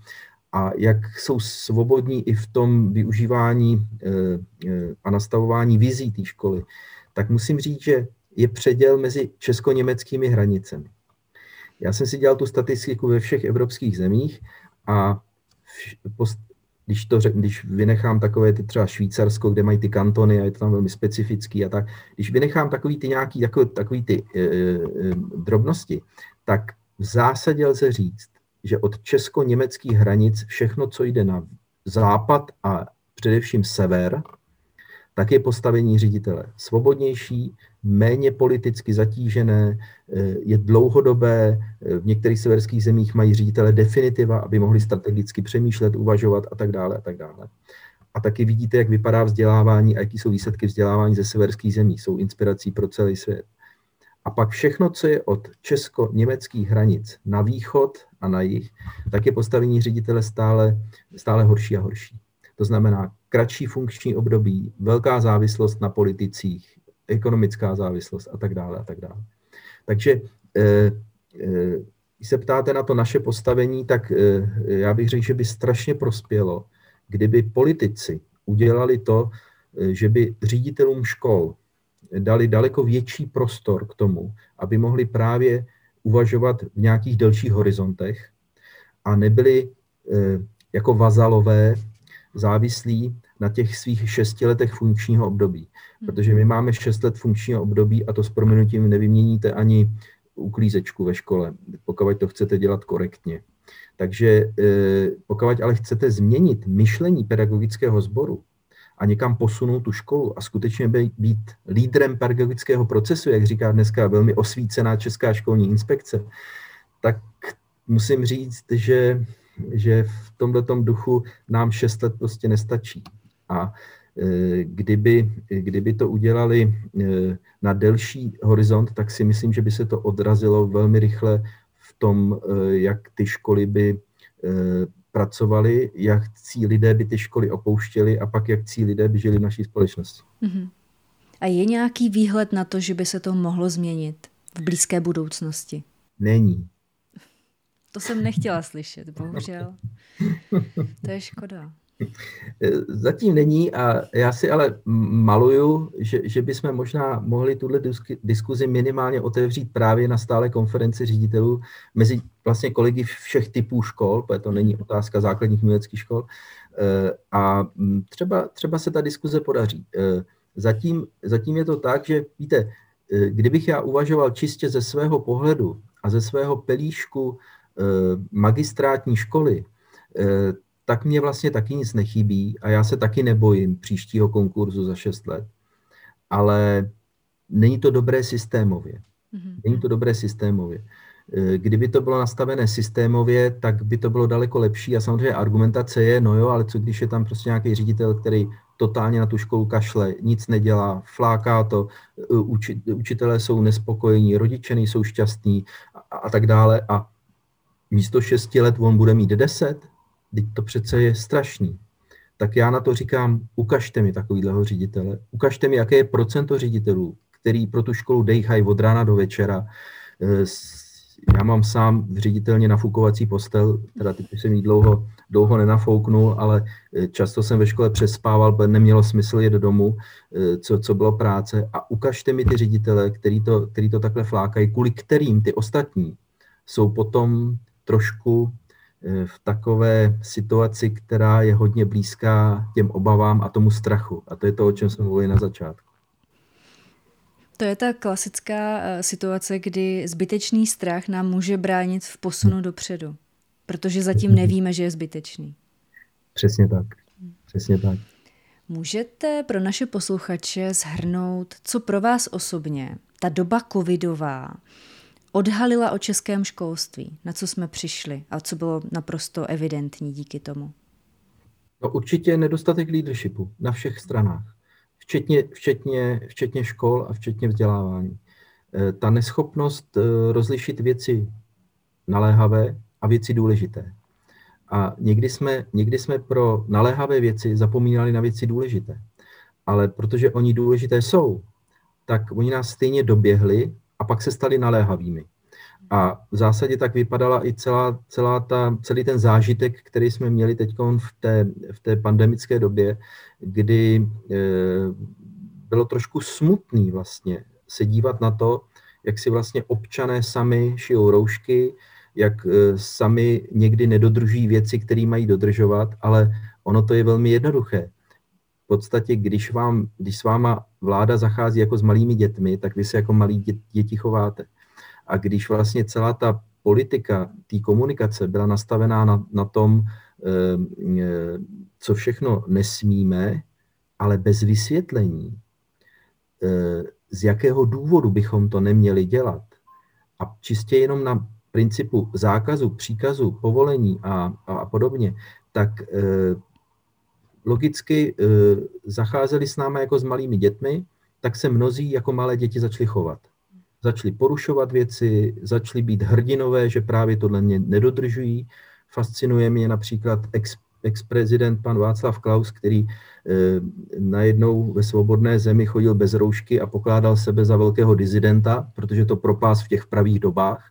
a jak jsou svobodní i v tom využívání a nastavování vizí té školy, tak musím říct, že je předěl mezi česko-německými hranicemi. Já jsem si dělal tu statistiku ve všech evropských zemích a když, to, když vynechám takové ty třeba Švýcarsko, kde mají ty kantony a je to tam velmi specifický a tak, když vynechám takový ty nějaký, takový, takový ty e, e, drobnosti, tak v zásadě lze říct, že od česko-německých hranic všechno, co jde na západ a především sever, tak je postavení ředitele svobodnější, méně politicky zatížené, eh, je dlouhodobé, eh, v některých severských zemích mají ředitele definitiva, aby mohli strategicky přemýšlet, uvažovat a tak dále a tak dále. A taky vidíte, jak vypadá vzdělávání a jaký jsou výsledky vzdělávání ze severských zemí. Jsou inspirací pro celý svět. A pak všechno, co je od česko-německých hranic na východ a na jih, tak je postavení ředitele stále, stále horší a horší. To znamená kratší funkční období, velká závislost na politicích, ekonomická závislost a tak dále a tak dále. Takže eh, eh, když se ptáte na to naše postavení, tak eh, já bych řekl, že by strašně prospělo, kdyby politici udělali to, že by ředitelům škol dali daleko větší prostor k tomu, aby mohli právě uvažovat v nějakých delších horizontech a nebyli jako vazalové závislí na těch svých šesti letech funkčního období. Hmm. Protože my máme šest let funkčního období a to s proměnutím nevyměníte ani uklízečku ve škole, pokud to chcete dělat korektně. Takže eh, pokud ale chcete změnit myšlení pedagogického sboru a někam posunout tu školu a skutečně být lídrem pedagogického procesu, jak říká dneska velmi osvícená Česká školní inspekce, tak musím říct, že že v tomto duchu nám šest let prostě nestačí. A e, kdyby, kdyby to udělali e, na delší horizont, tak si myslím, že by se to odrazilo velmi rychle v tom, e, jak ty školy by pracovaly, jak cí lidé by ty školy opouštěli a pak jak cí lidé by žili v naší společnosti. Mm-hmm. A je nějaký výhled na to, že by se to mohlo změnit v blízké budoucnosti? Není. To jsem nechtěla slyšet, bohužel. To je škoda. Zatím není a já si ale maluju, že, že bychom možná mohli tuhle diskuzi minimálně otevřít právě na stále konferenci ředitelů mezi vlastně kolegy všech typů škol, protože to není otázka základních uměleckých škol. Eh, a třeba, třeba se ta diskuze podaří. Eh, zatím, zatím je to tak, že víte, eh, kdybych já uvažoval čistě ze svého pohledu a ze svého pelíšku Eh, magistrátní školy, eh, tak mě vlastně taky nic nechybí a já se taky nebojím příštího konkurzu za 6 let. Ale není to dobré systémově. Mhm. Není to dobré systémově. Eh, kdyby to bylo nastavené systémově, tak by to bylo daleko lepší a samozřejmě argumentace je, no jo, ale co když je tam prostě nějaký ředitel, který totálně na tu školu kašle, nic nedělá, fláká to, uči, učitelé jsou nespokojení, rodiče nejsou šťastní a, a tak dále. A místo 6 let on bude mít 10, teď to přece je strašný. Tak já na to říkám, ukažte mi takovýhleho ředitele, ukažte mi, jaké je procento ředitelů, který pro tu školu dejchají od rána do večera. Eh, já mám sám v ředitelně nafukovací postel, teda teď jsem ji dlouho, dlouho nenafouknul, ale eh, často jsem ve škole přespával, protože nemělo smysl jít do domu, eh, co, co bylo práce. A ukažte mi ty ředitele, který to, který to takhle flákají, kvůli kterým ty ostatní jsou potom trošku v takové situaci, která je hodně blízká těm obavám a tomu strachu. A to je to, o čem jsme mluvili na začátku. To je ta klasická eh, situace, kdy zbytečný strach nám může bránit v posunu dopředu, protože zatím nevíme, že je zbytečný. Přesně tak. Přesně tak. Můžete pro naše posluchače zhrnout, co pro vás osobně ta doba covidová odhalila o českém školství, na co jsme přišli a co bylo naprosto evidentní díky tomu? No určitě nedostatek leadershipu na všech stranách, včetně, včetně, včetně škol a včetně vzdělávání. Eh, ta neschopnost eh, rozlišit věci naléhavé a věci důležité. A někdy jsme, někdy jsme pro naléhavé věci zapomínali na věci důležité. Ale protože oni důležité jsou, tak oni nás stejně doběhli a pak se stali naléhavými. A v zásadě tak vypadala i celá, celá ta, celý ten zážitek, který jsme měli teď v té, v té pandemické době, kdy e, bylo trošku smutný vlastně se dívat na to, jak si vlastně občané sami šijou roušky, jak e, sami někdy nedodržují věci, které mají dodržovat, ale ono to je velmi jednoduché. V podstatě, když, vám, když s váma vláda zachází jako s malými dětmi, tak vy se jako malí děti chováte. A když vlastně celá ta politika té komunikace byla nastavená na, na tom, e, e, co všechno nesmíme, ale bez vysvětlení, z jakého důvodu bychom to neměli dělat, a čistě jenom na principu zákazu, příkazu, povolení a, a, podobně, tak logicky e, zacházeli s námi jako s malými dětmi, tak se mnozí jako malé děti začali chovat. Začali porušovat věci, začali být hrdinové, že právě tohle mě nedodržují. Fascinuje mě například ex, ex-prezident pan Václav Klaus, který e, najednou ve svobodné zemi chodil bez roušky a pokládal sebe za velkého dizidenta, protože to propás v těch pravých dobách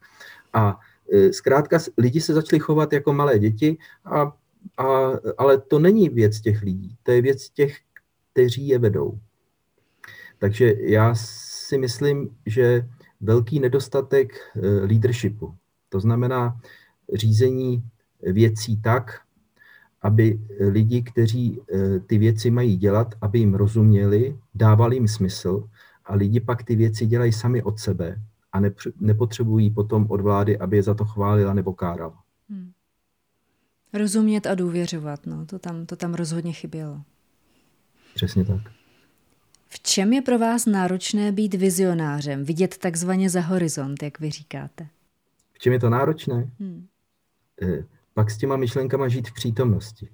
a e, zkrátka lidi se začali chovat jako malé děti, a, a, ale to není věc těch lidí, to je věc těch, kteří je vedou. Takže já si myslím, že velký nedostatek e, leadershipu, to znamená řízení věcí tak, aby lidi, kteří e, ty věci mají dělat, aby jim rozuměli, dávali jim smysl a lidi pak ty věci dělají sami od sebe a nepotřebují potom od vlády, aby je za to chválila nebo kárala. Hmm. Rozumět a důvěřovat, no, to tam, to tam rozhodně chybělo. Přesně tak. V čem je pro vás náročné být vizionářem, vidět takzvaně za horizont, jak vy říkáte? V čem je to náročné? Hmm. Eh, pak s těma myšlenkama žít v přítomnosti.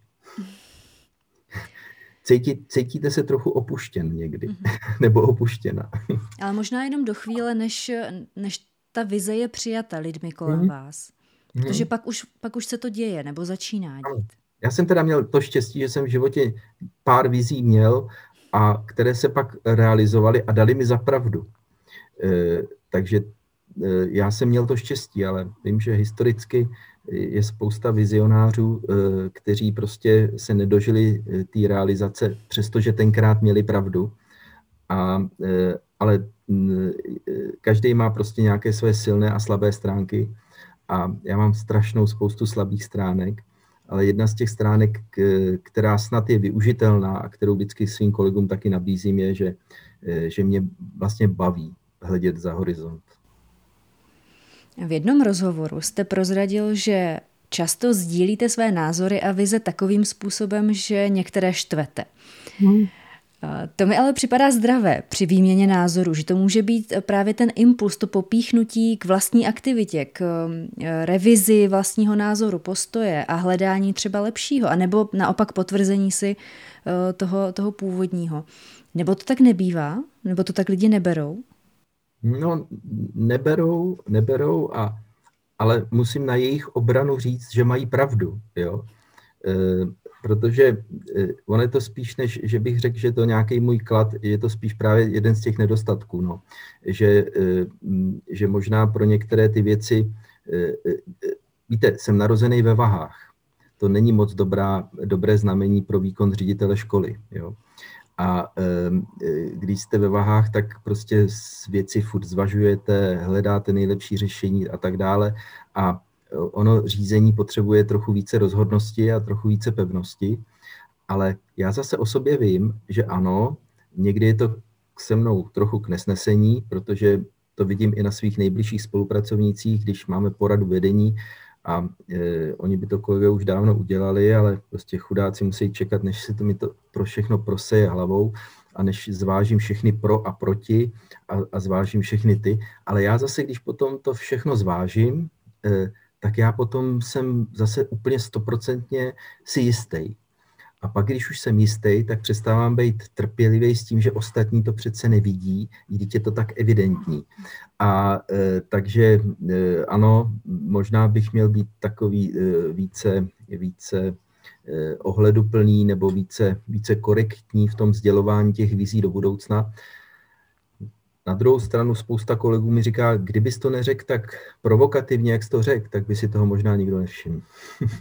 Cítí, cítíte se trochu opuštěn někdy, mm-hmm. nebo opuštěna. Ale možná jenom do chvíle, než, než ta vize je přijata lidmi kolem mm-hmm. vás. Protože mm-hmm. pak už, pak už se to děje, nebo začíná dít. Já jsem teda měl to štěstí, že jsem v životě pár vizí měl, a které se pak realizovaly a dali mi za pravdu. E, takže e, já jsem měl to štěstí, ale vím, že historicky je spousta vizionářů, eh, kteří prostě se nedožili eh, té realizace, přestože tenkrát měli pravdu. A, eh, ale mm, každý má prostě nějaké své silné a slabé stránky. A já mám strašnou spoustu slabých stránek, ale jedna z těch stránek, která snad je využitelná a kterou vždycky svým kolegům taky nabízím, je, že, že mě vlastně baví hledět za horizont. V jednom rozhovoru jste prozradil, že často sdílíte své názory a vize takovým způsobem, že některé štvete. Hmm. To mi ale připadá zdravé při výměně názoru, že to může být právě ten impuls, to popíchnutí k vlastní aktivitě, k e, revizi vlastního názoru, postoje a hledání třeba lepšího, anebo naopak potvrzení si e, toho, toho původního. Nebo to tak nebývá? Nebo to tak lidi neberou? No, neberou, neberou, a, ale musím na jejich obranu říct, že mají pravdu, jo. E, protože e, on je to spíš, než že bych řekl, že to nějaký můj klad, je to spíš právě jeden z těch nedostatků, no. Že, e, že možná pro některé ty věci, e, e, víte, jsem narozený ve vahách. To není moc dobrá, dobré znamení pro výkon ředitele školy, jo. A ehm, když jste ve vahách, tak prostě věci furt zvažujete, hledáte nejlepší řešení a tak dále. A ono řízení potřebuje trochu více rozhodnosti a trochu více pevnosti. Ale já zase o sobě vím, že ano, někdy je to se mnou trochu k nesnesení, protože to vidím i na svých nejbližších spolupracovnících, když máme poradu vedení A e, oni by to kolegové už dávno udělali, ale prostě chudáci musí čekat, než si to mi to pro všechno proseje hlavou a než zvážím všechny pro a proti a, a zvážím všechny ty. Ale já zase, když potom to všechno zvážím, e, tak já potom jsem zase úplně stoprocentně si jistý. A pak, když už jsem jistý, tak přestávám být trpělivý s tím, že ostatní to přece nevidí, je to tak evidentní. A e, takže e, ano, možná bych měl být takový e, více, více e, ohleduplný nebo více, více korektní v tom sdělování těch vizí do budoucna. Na druhou stranu spousta kolegů mi říká, kdybys to neřekl tak provokativně, jak jsi to řekl, tak by si toho možná nikdo nevšiml.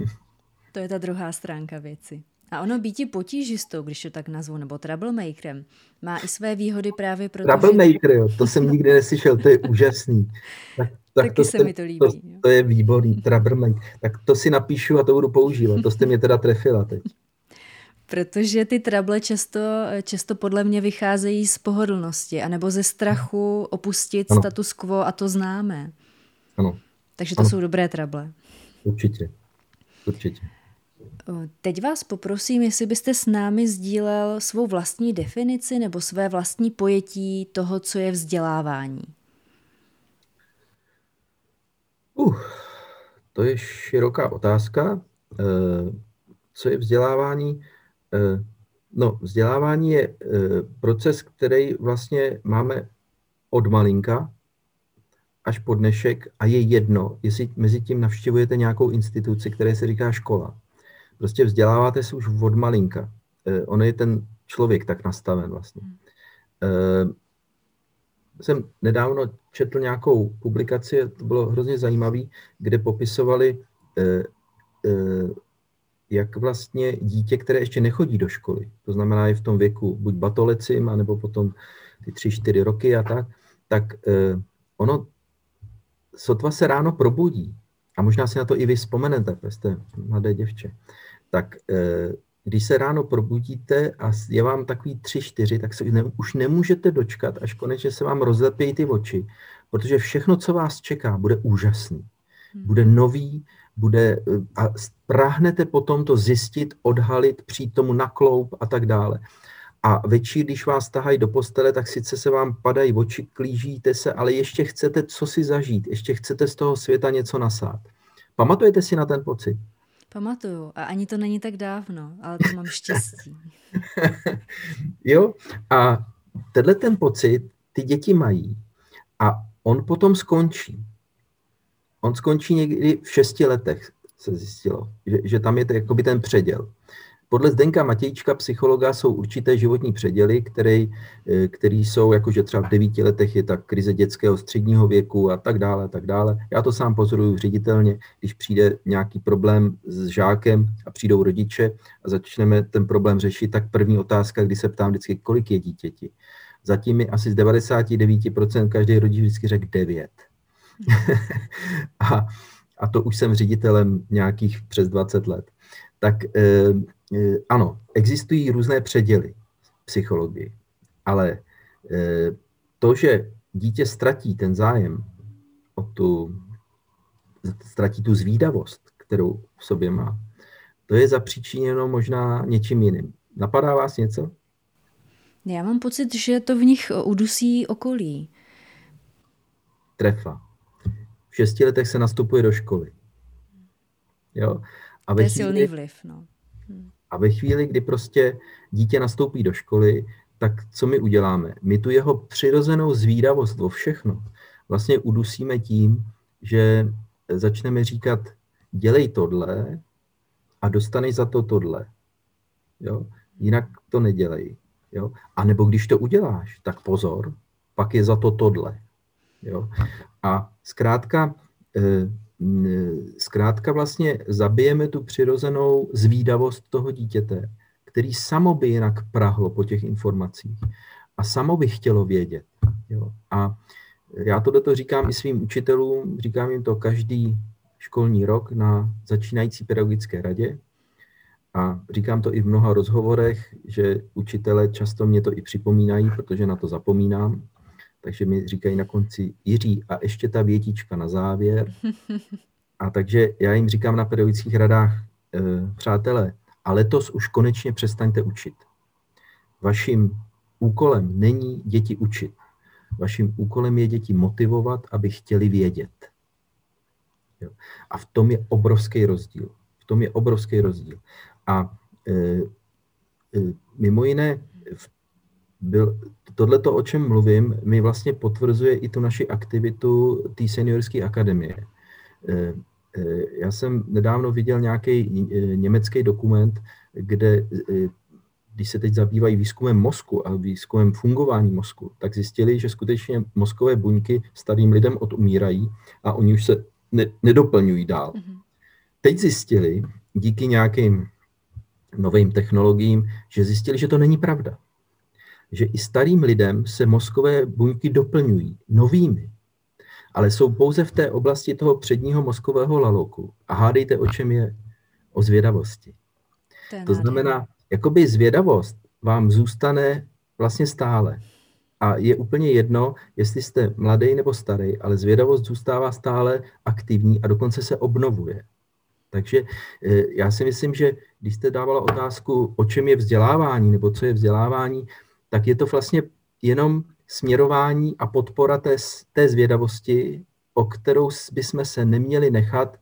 to je ta druhá stránka věci. A ono býti potížistou, když to tak nazvu, nebo troublemakerem, má i své výhody právě proto, Troublemaker, jo, to jsem nikdy neslyšel, to je úžasný. Tak, tak Taky to se mi to líbí. To, to je výborný, troublemaker. Tak to si napíšu a to budu používat. To jste mě teda trefila teď. Protože ty trable často, často podle mě vycházejí z pohodlnosti, anebo ze strachu opustit ano. status quo a to známe. Ano. Takže to ano. jsou dobré trable. Určitě. Určitě. Teď vás poprosím, jestli byste s námi sdílel svou vlastní definici nebo své vlastní pojetí toho, co je vzdělávání. Uh, to je široká otázka. Co je vzdělávání? No, vzdělávání je proces, který vlastně máme od malinka až po dnešek a je jedno, jestli mezi tím navštěvujete nějakou instituci, které se říká škola prostě vzděláváte se už od malinka. Eh, on je ten člověk tak nastaven vlastně. Eh, jsem nedávno četl nějakou publikaci, to bylo hrozně zajímavé, kde popisovali, eh, jak vlastně dítě, které ještě nechodí do školy, to znamená je v tom věku buď batolecím, anebo potom ty tři, čtyři roky a tak, tak ono sotva se ráno probudí, a možná si na to i vy vzpomenete, jste mladé děvče, tak eh, když se ráno probudíte a je vám takový tři, čtyři, tak se ne, už nemůžete dočkat, až konečně se vám rozlepějí ty oči, protože všechno, co vás čeká, bude úžasný. Hmm. Bude nový, bude eh, a prahnete potom to zjistit, odhalit, přijít tomu na kloup a tak dále. A večer, když vás tahají do postele, tak sice se vám padají oči, klížíte se, ale ještě chcete co si zažít, ještě chcete z toho světa něco nasát. Pamatujete si na ten pocit? Pamatuju. A ani to není tak dávno, ale to mám štěstí. jo, a tenhle ten pocit ty děti mají a on potom skončí. On skončí někdy v šesti letech, se zjistilo, že, že tam je to jakoby ten předěl. Podle Zdenka Matějčka, psychologa, jsou určité životní předěly, které, eh, které jsou, jakože třeba v devíti letech je ta krize dětského středního věku a tak dále, a tak dále. Já to sám pozoruju ředitelně, když přijde nějaký problém s žákem a přijdou rodiče a začneme ten problém řešit, tak první otázka, kdy se ptám vždycky, kolik je dítěti. Zatím mi asi z 99% každý rodič vždycky řekl 9. a, a to už jsem ředitelem nějakých přes 20 let. Tak eh, Eh, ano, existují různé předěly psychologii, ale eh, to, že dítě ztratí ten zájem o tu, ztratí tu zvídavost, kterou v sobě má, to je zapříčiněno možná něčím jiným. Napadá vás něco? Já mám pocit, že to v nich udusí okolí. Trefa. V šesti letech se nastupuje do školy. Jo? A to je chvíli, silný vliv. No. Hm. A ve chvíli, kdy prostě dítě nastoupí do školy, tak co my uděláme? My tu jeho přirozenou zvídavost o všechno vlastně udusíme tím, že začneme říkat, dělej tohle a dostaneš za to tohle. Jo? Jinak to nedělej. Jo? A nebo když to uděláš, tak pozor, pak je za to tohle. Jo? A zkrátka, eh, zkrátka vlastně zabijeme tu přirozenou zvídavost toho dítěte, který samo by jinak prahlo po těch informacích a samo by chtělo vědět. Jo. A já to říkám i svým učitelům, říkám jim to každý školní rok na začínající pedagogické radě a říkám to i v mnoha rozhovorech, že učitele často mě to i připomínají, protože na to zapomínám, takže mi říkají na konci Jiří a ještě ta větička na závěr. A takže já jim říkám na pedagogických radách, přátelé, a letos už konečně přestaňte učit. Vaším úkolem není děti učit. Vaším úkolem je děti motivovat, aby chtěli vědět. Jo. A v tom je obrovský rozdíl. V tom je obrovský rozdíl. A e, e, mimo jiné, byl, tohleto, o čem mluvím, mi vlastně potvrzuje i tu naši aktivitu té seniorské akademie. E, e, já jsem nedávno viděl nějaký e, německý dokument, kde když se teď zabývají výzkumem mozku a výzkumem fungování mozku, tak zjistili, že skutečně mozkové buňky starým lidem odumírají a oni už se ne, nedoplňují dál. Mm-hmm. Teď zjistili, díky nějakým novým technologiím, že zjistili, že to není pravda. Že i starým lidem se mozkové buňky doplňují novými, ale jsou pouze v té oblasti toho předního mozkového laloku. A hádejte, o čem je? O zvědavosti. To znamená, jakoby zvědavost vám zůstane vlastně stále. A je úplně jedno, jestli jste mladý nebo starý, ale zvědavost zůstává stále aktivní a dokonce se obnovuje. Takže eh, já si myslím, že když jste dávala otázku, o čem je vzdělávání nebo co je vzdělávání, tak je to vlastně jenom směrování a podpora té, té zvědavosti, o kterou bychom se neměli nechat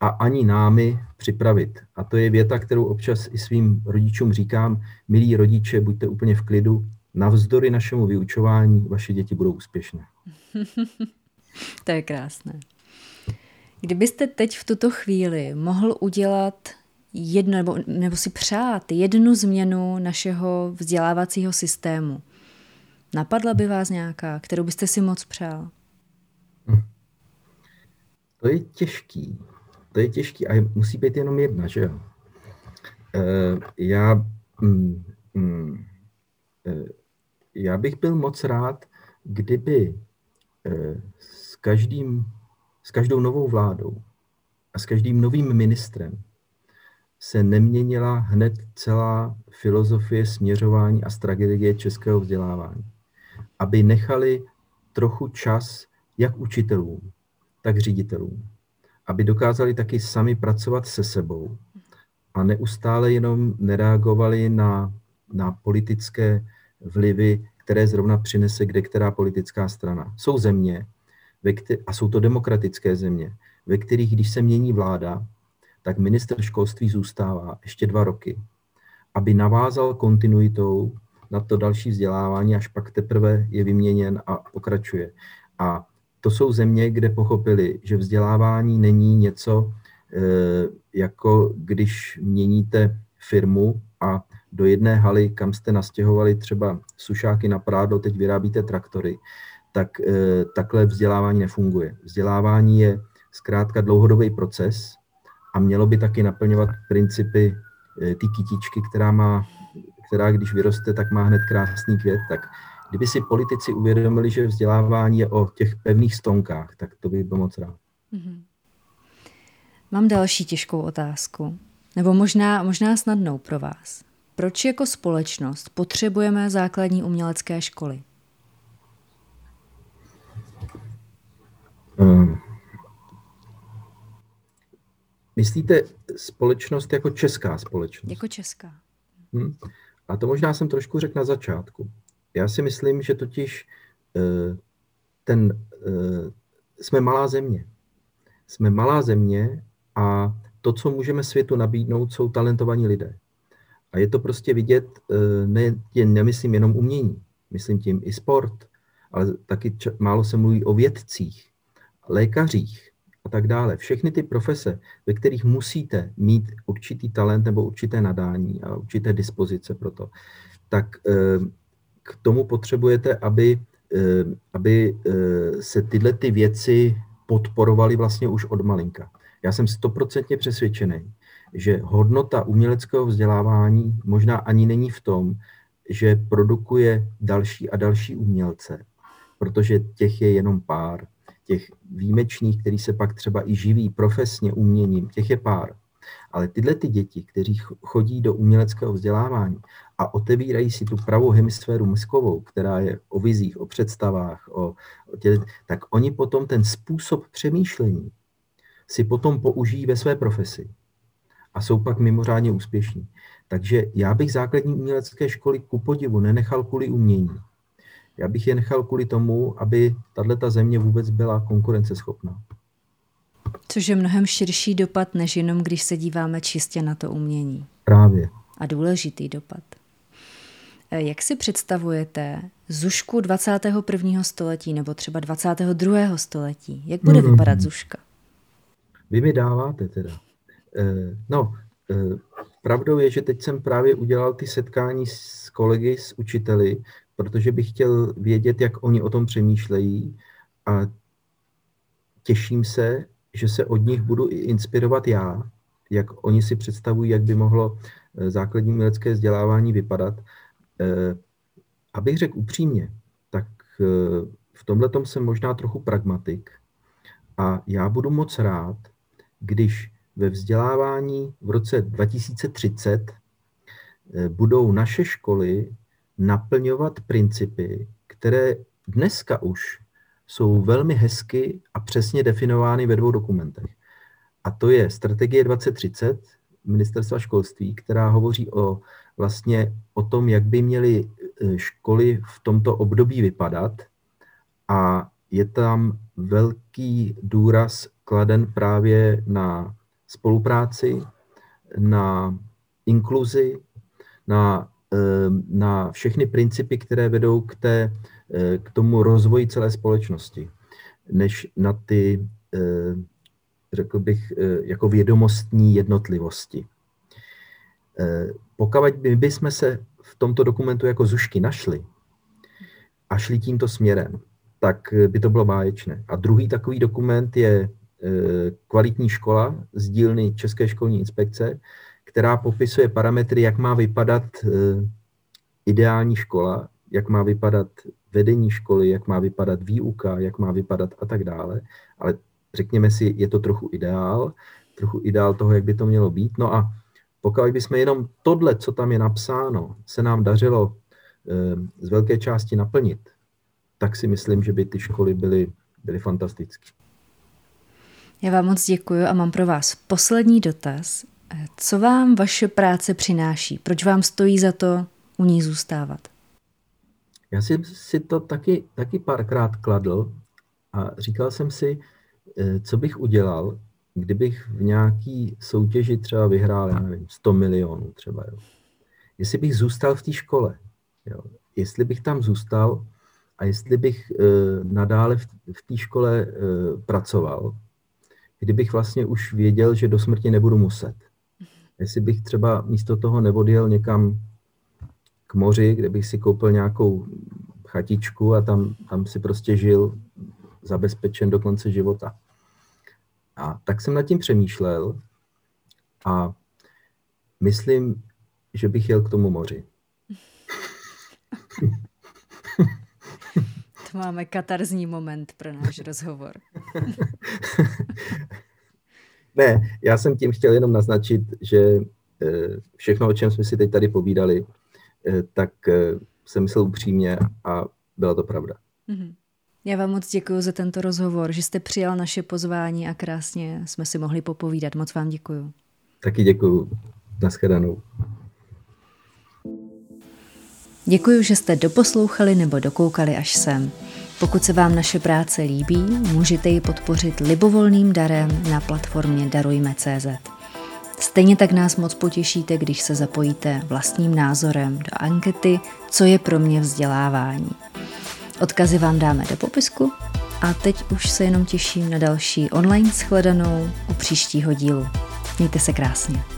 a ani námi připravit. A to je věta, kterou občas i svým rodičům říkám. Milí rodiče, buďte úplně v klidu, navzdory našemu vyučování vaše děti budou úspěšné. to je krásné. Kdybyste teď v tuto chvíli mohl udělat jedno, nebo, nebo si přát jednu změnu našeho vzdělávacího systému, napadla by vás nějaká, kterou byste si moc přál? Hm. To je těžký to je těžký a musí být jenom jedna, že jo. E, já, mm, mm, e, já bych byl moc rád, kdyby e, s, každým, s každou novou vládou a s každým novým ministrem se neměnila hned celá filozofie směřování a strategie českého vzdělávání. Aby nechali trochu čas jak učitelům, tak ředitelům aby dokázali taky sami pracovat se sebou a neustále jenom nereagovali na, na politické vlivy, které zrovna přinese kde která politická strana. Jsou země, a jsou to demokratické země, ve kterých, když se mění vláda, tak minister školství zůstává ještě dva roky, aby navázal kontinuitou na to další vzdělávání, až pak teprve je vyměněn a pokračuje. A to jsou země, kde pochopili, že vzdělávání není něco, eh, jako když měníte firmu a do jedné haly, kam jste nastěhovali třeba sušáky na prádo, teď vyrábíte traktory, tak eh, takhle vzdělávání nefunguje. Vzdělávání je zkrátka dlouhodobý proces a mělo by taky naplňovat principy eh, ty kytičky, která má, která když vyroste, tak má hned krásný květ, tak Kdyby si politici uvědomili, že vzdělávání je o těch pevných stonkách, tak to by bylo moc rád. Mm-hmm. Mám další těžkou otázku, nebo možná, možná snadnou pro vás. Proč jako společnost potřebujeme základní umělecké školy? Um, myslíte společnost jako česká společnost? Jako česká. Hmm. A to možná jsem trošku řekl na začátku. Já si myslím, že totiž eh, ten, eh, jsme malá země. Jsme malá země a to, co můžeme světu nabídnout, jsou talentovaní lidé. A je to prostě vidět, eh, ne, nemyslím jenom umění, myslím tím i sport, ale taky č- málo se mluví o vědcích, lékařích a tak dále. Všechny ty profese, ve kterých musíte mít určitý talent nebo určité nadání a určité dispozice pro to, tak k tomu potřebujete, aby, eh, aby eh, se tyhle ty věci podporovaly vlastně už od malinka. Já jsem stoprocentně přesvědčený, že hodnota uměleckého vzdělávání možná ani není v tom, že produkuje další a další umělce, protože těch je jenom pár. Těch výjimečných, který se pak třeba i živí profesně uměním, těch je pár. Ale tyhle ty děti, kteří chodí do uměleckého vzdělávání a otevírají si tu pravou hemisféru mozkovou, která je o vizích, o představách, o, o tě, tak oni potom ten způsob přemýšlení si potom použijí ve své profesi a jsou pak mimořádně úspěšní. Takže já bych základní umělecké školy ku podivu nenechal kvůli umění. Já bych je nechal kvůli tomu, aby tato země vůbec byla konkurenceschopná. Což je mnohem širší dopad, než jenom když se díváme čistě na to umění. Právě. A důležitý dopad. E, jak si představujete Zušku 21. století nebo třeba 22. století? Jak bude mm. vypadat Zuška? Vy mi dáváte teda. E, no, e, pravdou je, že teď jsem právě udělal ty setkání s kolegy, s učiteli, protože bych chtěl vědět, jak oni o tom přemýšlejí a těším se, že se od nich budu i inspirovat já, jak oni si představují, jak by mohlo eh, základní umělecké vzdělávání vypadat. Eh, abych řekl upřímně, tak eh, v tomhle jsem možná trochu pragmatik a já budu moc rád, když ve vzdělávání v roce 2030 budou naše školy naplňovat principy, které dneska už jsou velmi hezky a přesně definovány ve dvou dokumentech. A to je strategie 2030 ministerstva školství, která hovoří o vlastně o tom, jak by měly e, školy v tomto období vypadat a je tam velký důraz kladen právě na spolupráci, na inkluzi, na, na všechny principy, které vedou k té Eh, k tomu rozvoji celé společnosti, než na ty, eh, řekl bych, eh, jako vědomostní jednotlivosti. Pokud by bychom se v tomto dokumentu jako zušky našli a šli tímto směrem, tak by to bylo báječné. A druhý takový dokument je kvalitní škola z dílny České školní inspekce, která popisuje parametry, jak má vypadat ideální škola, jak má vypadat vedení školy, jak má vypadat výuka, jak má vypadat a tak dále. Ale řekněme si, je to trochu ideál, trochu ideál toho, jak by to mělo být. No a pokud bychom jenom tohle, co tam je napsáno, se nám dařilo e, z velké části naplnit, tak si myslím, že by ty školy byly, byly fantastické. Já vám moc děkuji a mám pro vás poslední dotaz. Co vám vaše práce přináší? Proč vám stojí za to u ní zůstávat? Já jsem si to taky, taky párkrát kladl a říkal jsem si, eh, co bych udělal, kdybych v nějaký soutěži třeba vyhrál, já nevím, 100 milionů třeba, jo. Jestli bych zůstal v té škole, jo. Jestli bych tam zůstal a jestli bych e, nadále v, v té škole e, pracoval, kdybych vlastně už věděl, že do smrti nebudu muset. Jestli bych třeba místo toho neodjel někam k moři, kde bych si koupil nějakou chatičku a tam, tam si prostě žil zabezpečen do konce života. A tak jsem nad tím přemýšlel a myslím, že bych jel k tomu moři. To máme katarzní moment pro náš rozhovor. ne, já jsem tím chtěl jenom naznačit, že eh, všechno, o čem jsme si teď tady povídali, Eh, tak eh, jsem myslel upřímně a byla to pravda. Mm-hmm. Já vám moc děkuji za tento rozhovor, že jste přijal naše pozvání a krásně jsme si mohli popovídat. Moc vám děkuji. Taky děkuji. Naschledanou. Děkuji, že jste doposlouchali nebo dokoukali až sem. Pokud se vám naše práce líbí, můžete ji podpořit libovolným darem na platformě Darujme.cz. Stejně tak nás moc potěšíte, když se zapojíte vlastním názorem do ankety Co je pro mě vzdělávání. Odkazy vám dáme do popisku a teď už se jenom těším na další online shledanou u příštího dílu. Mějte se krásně.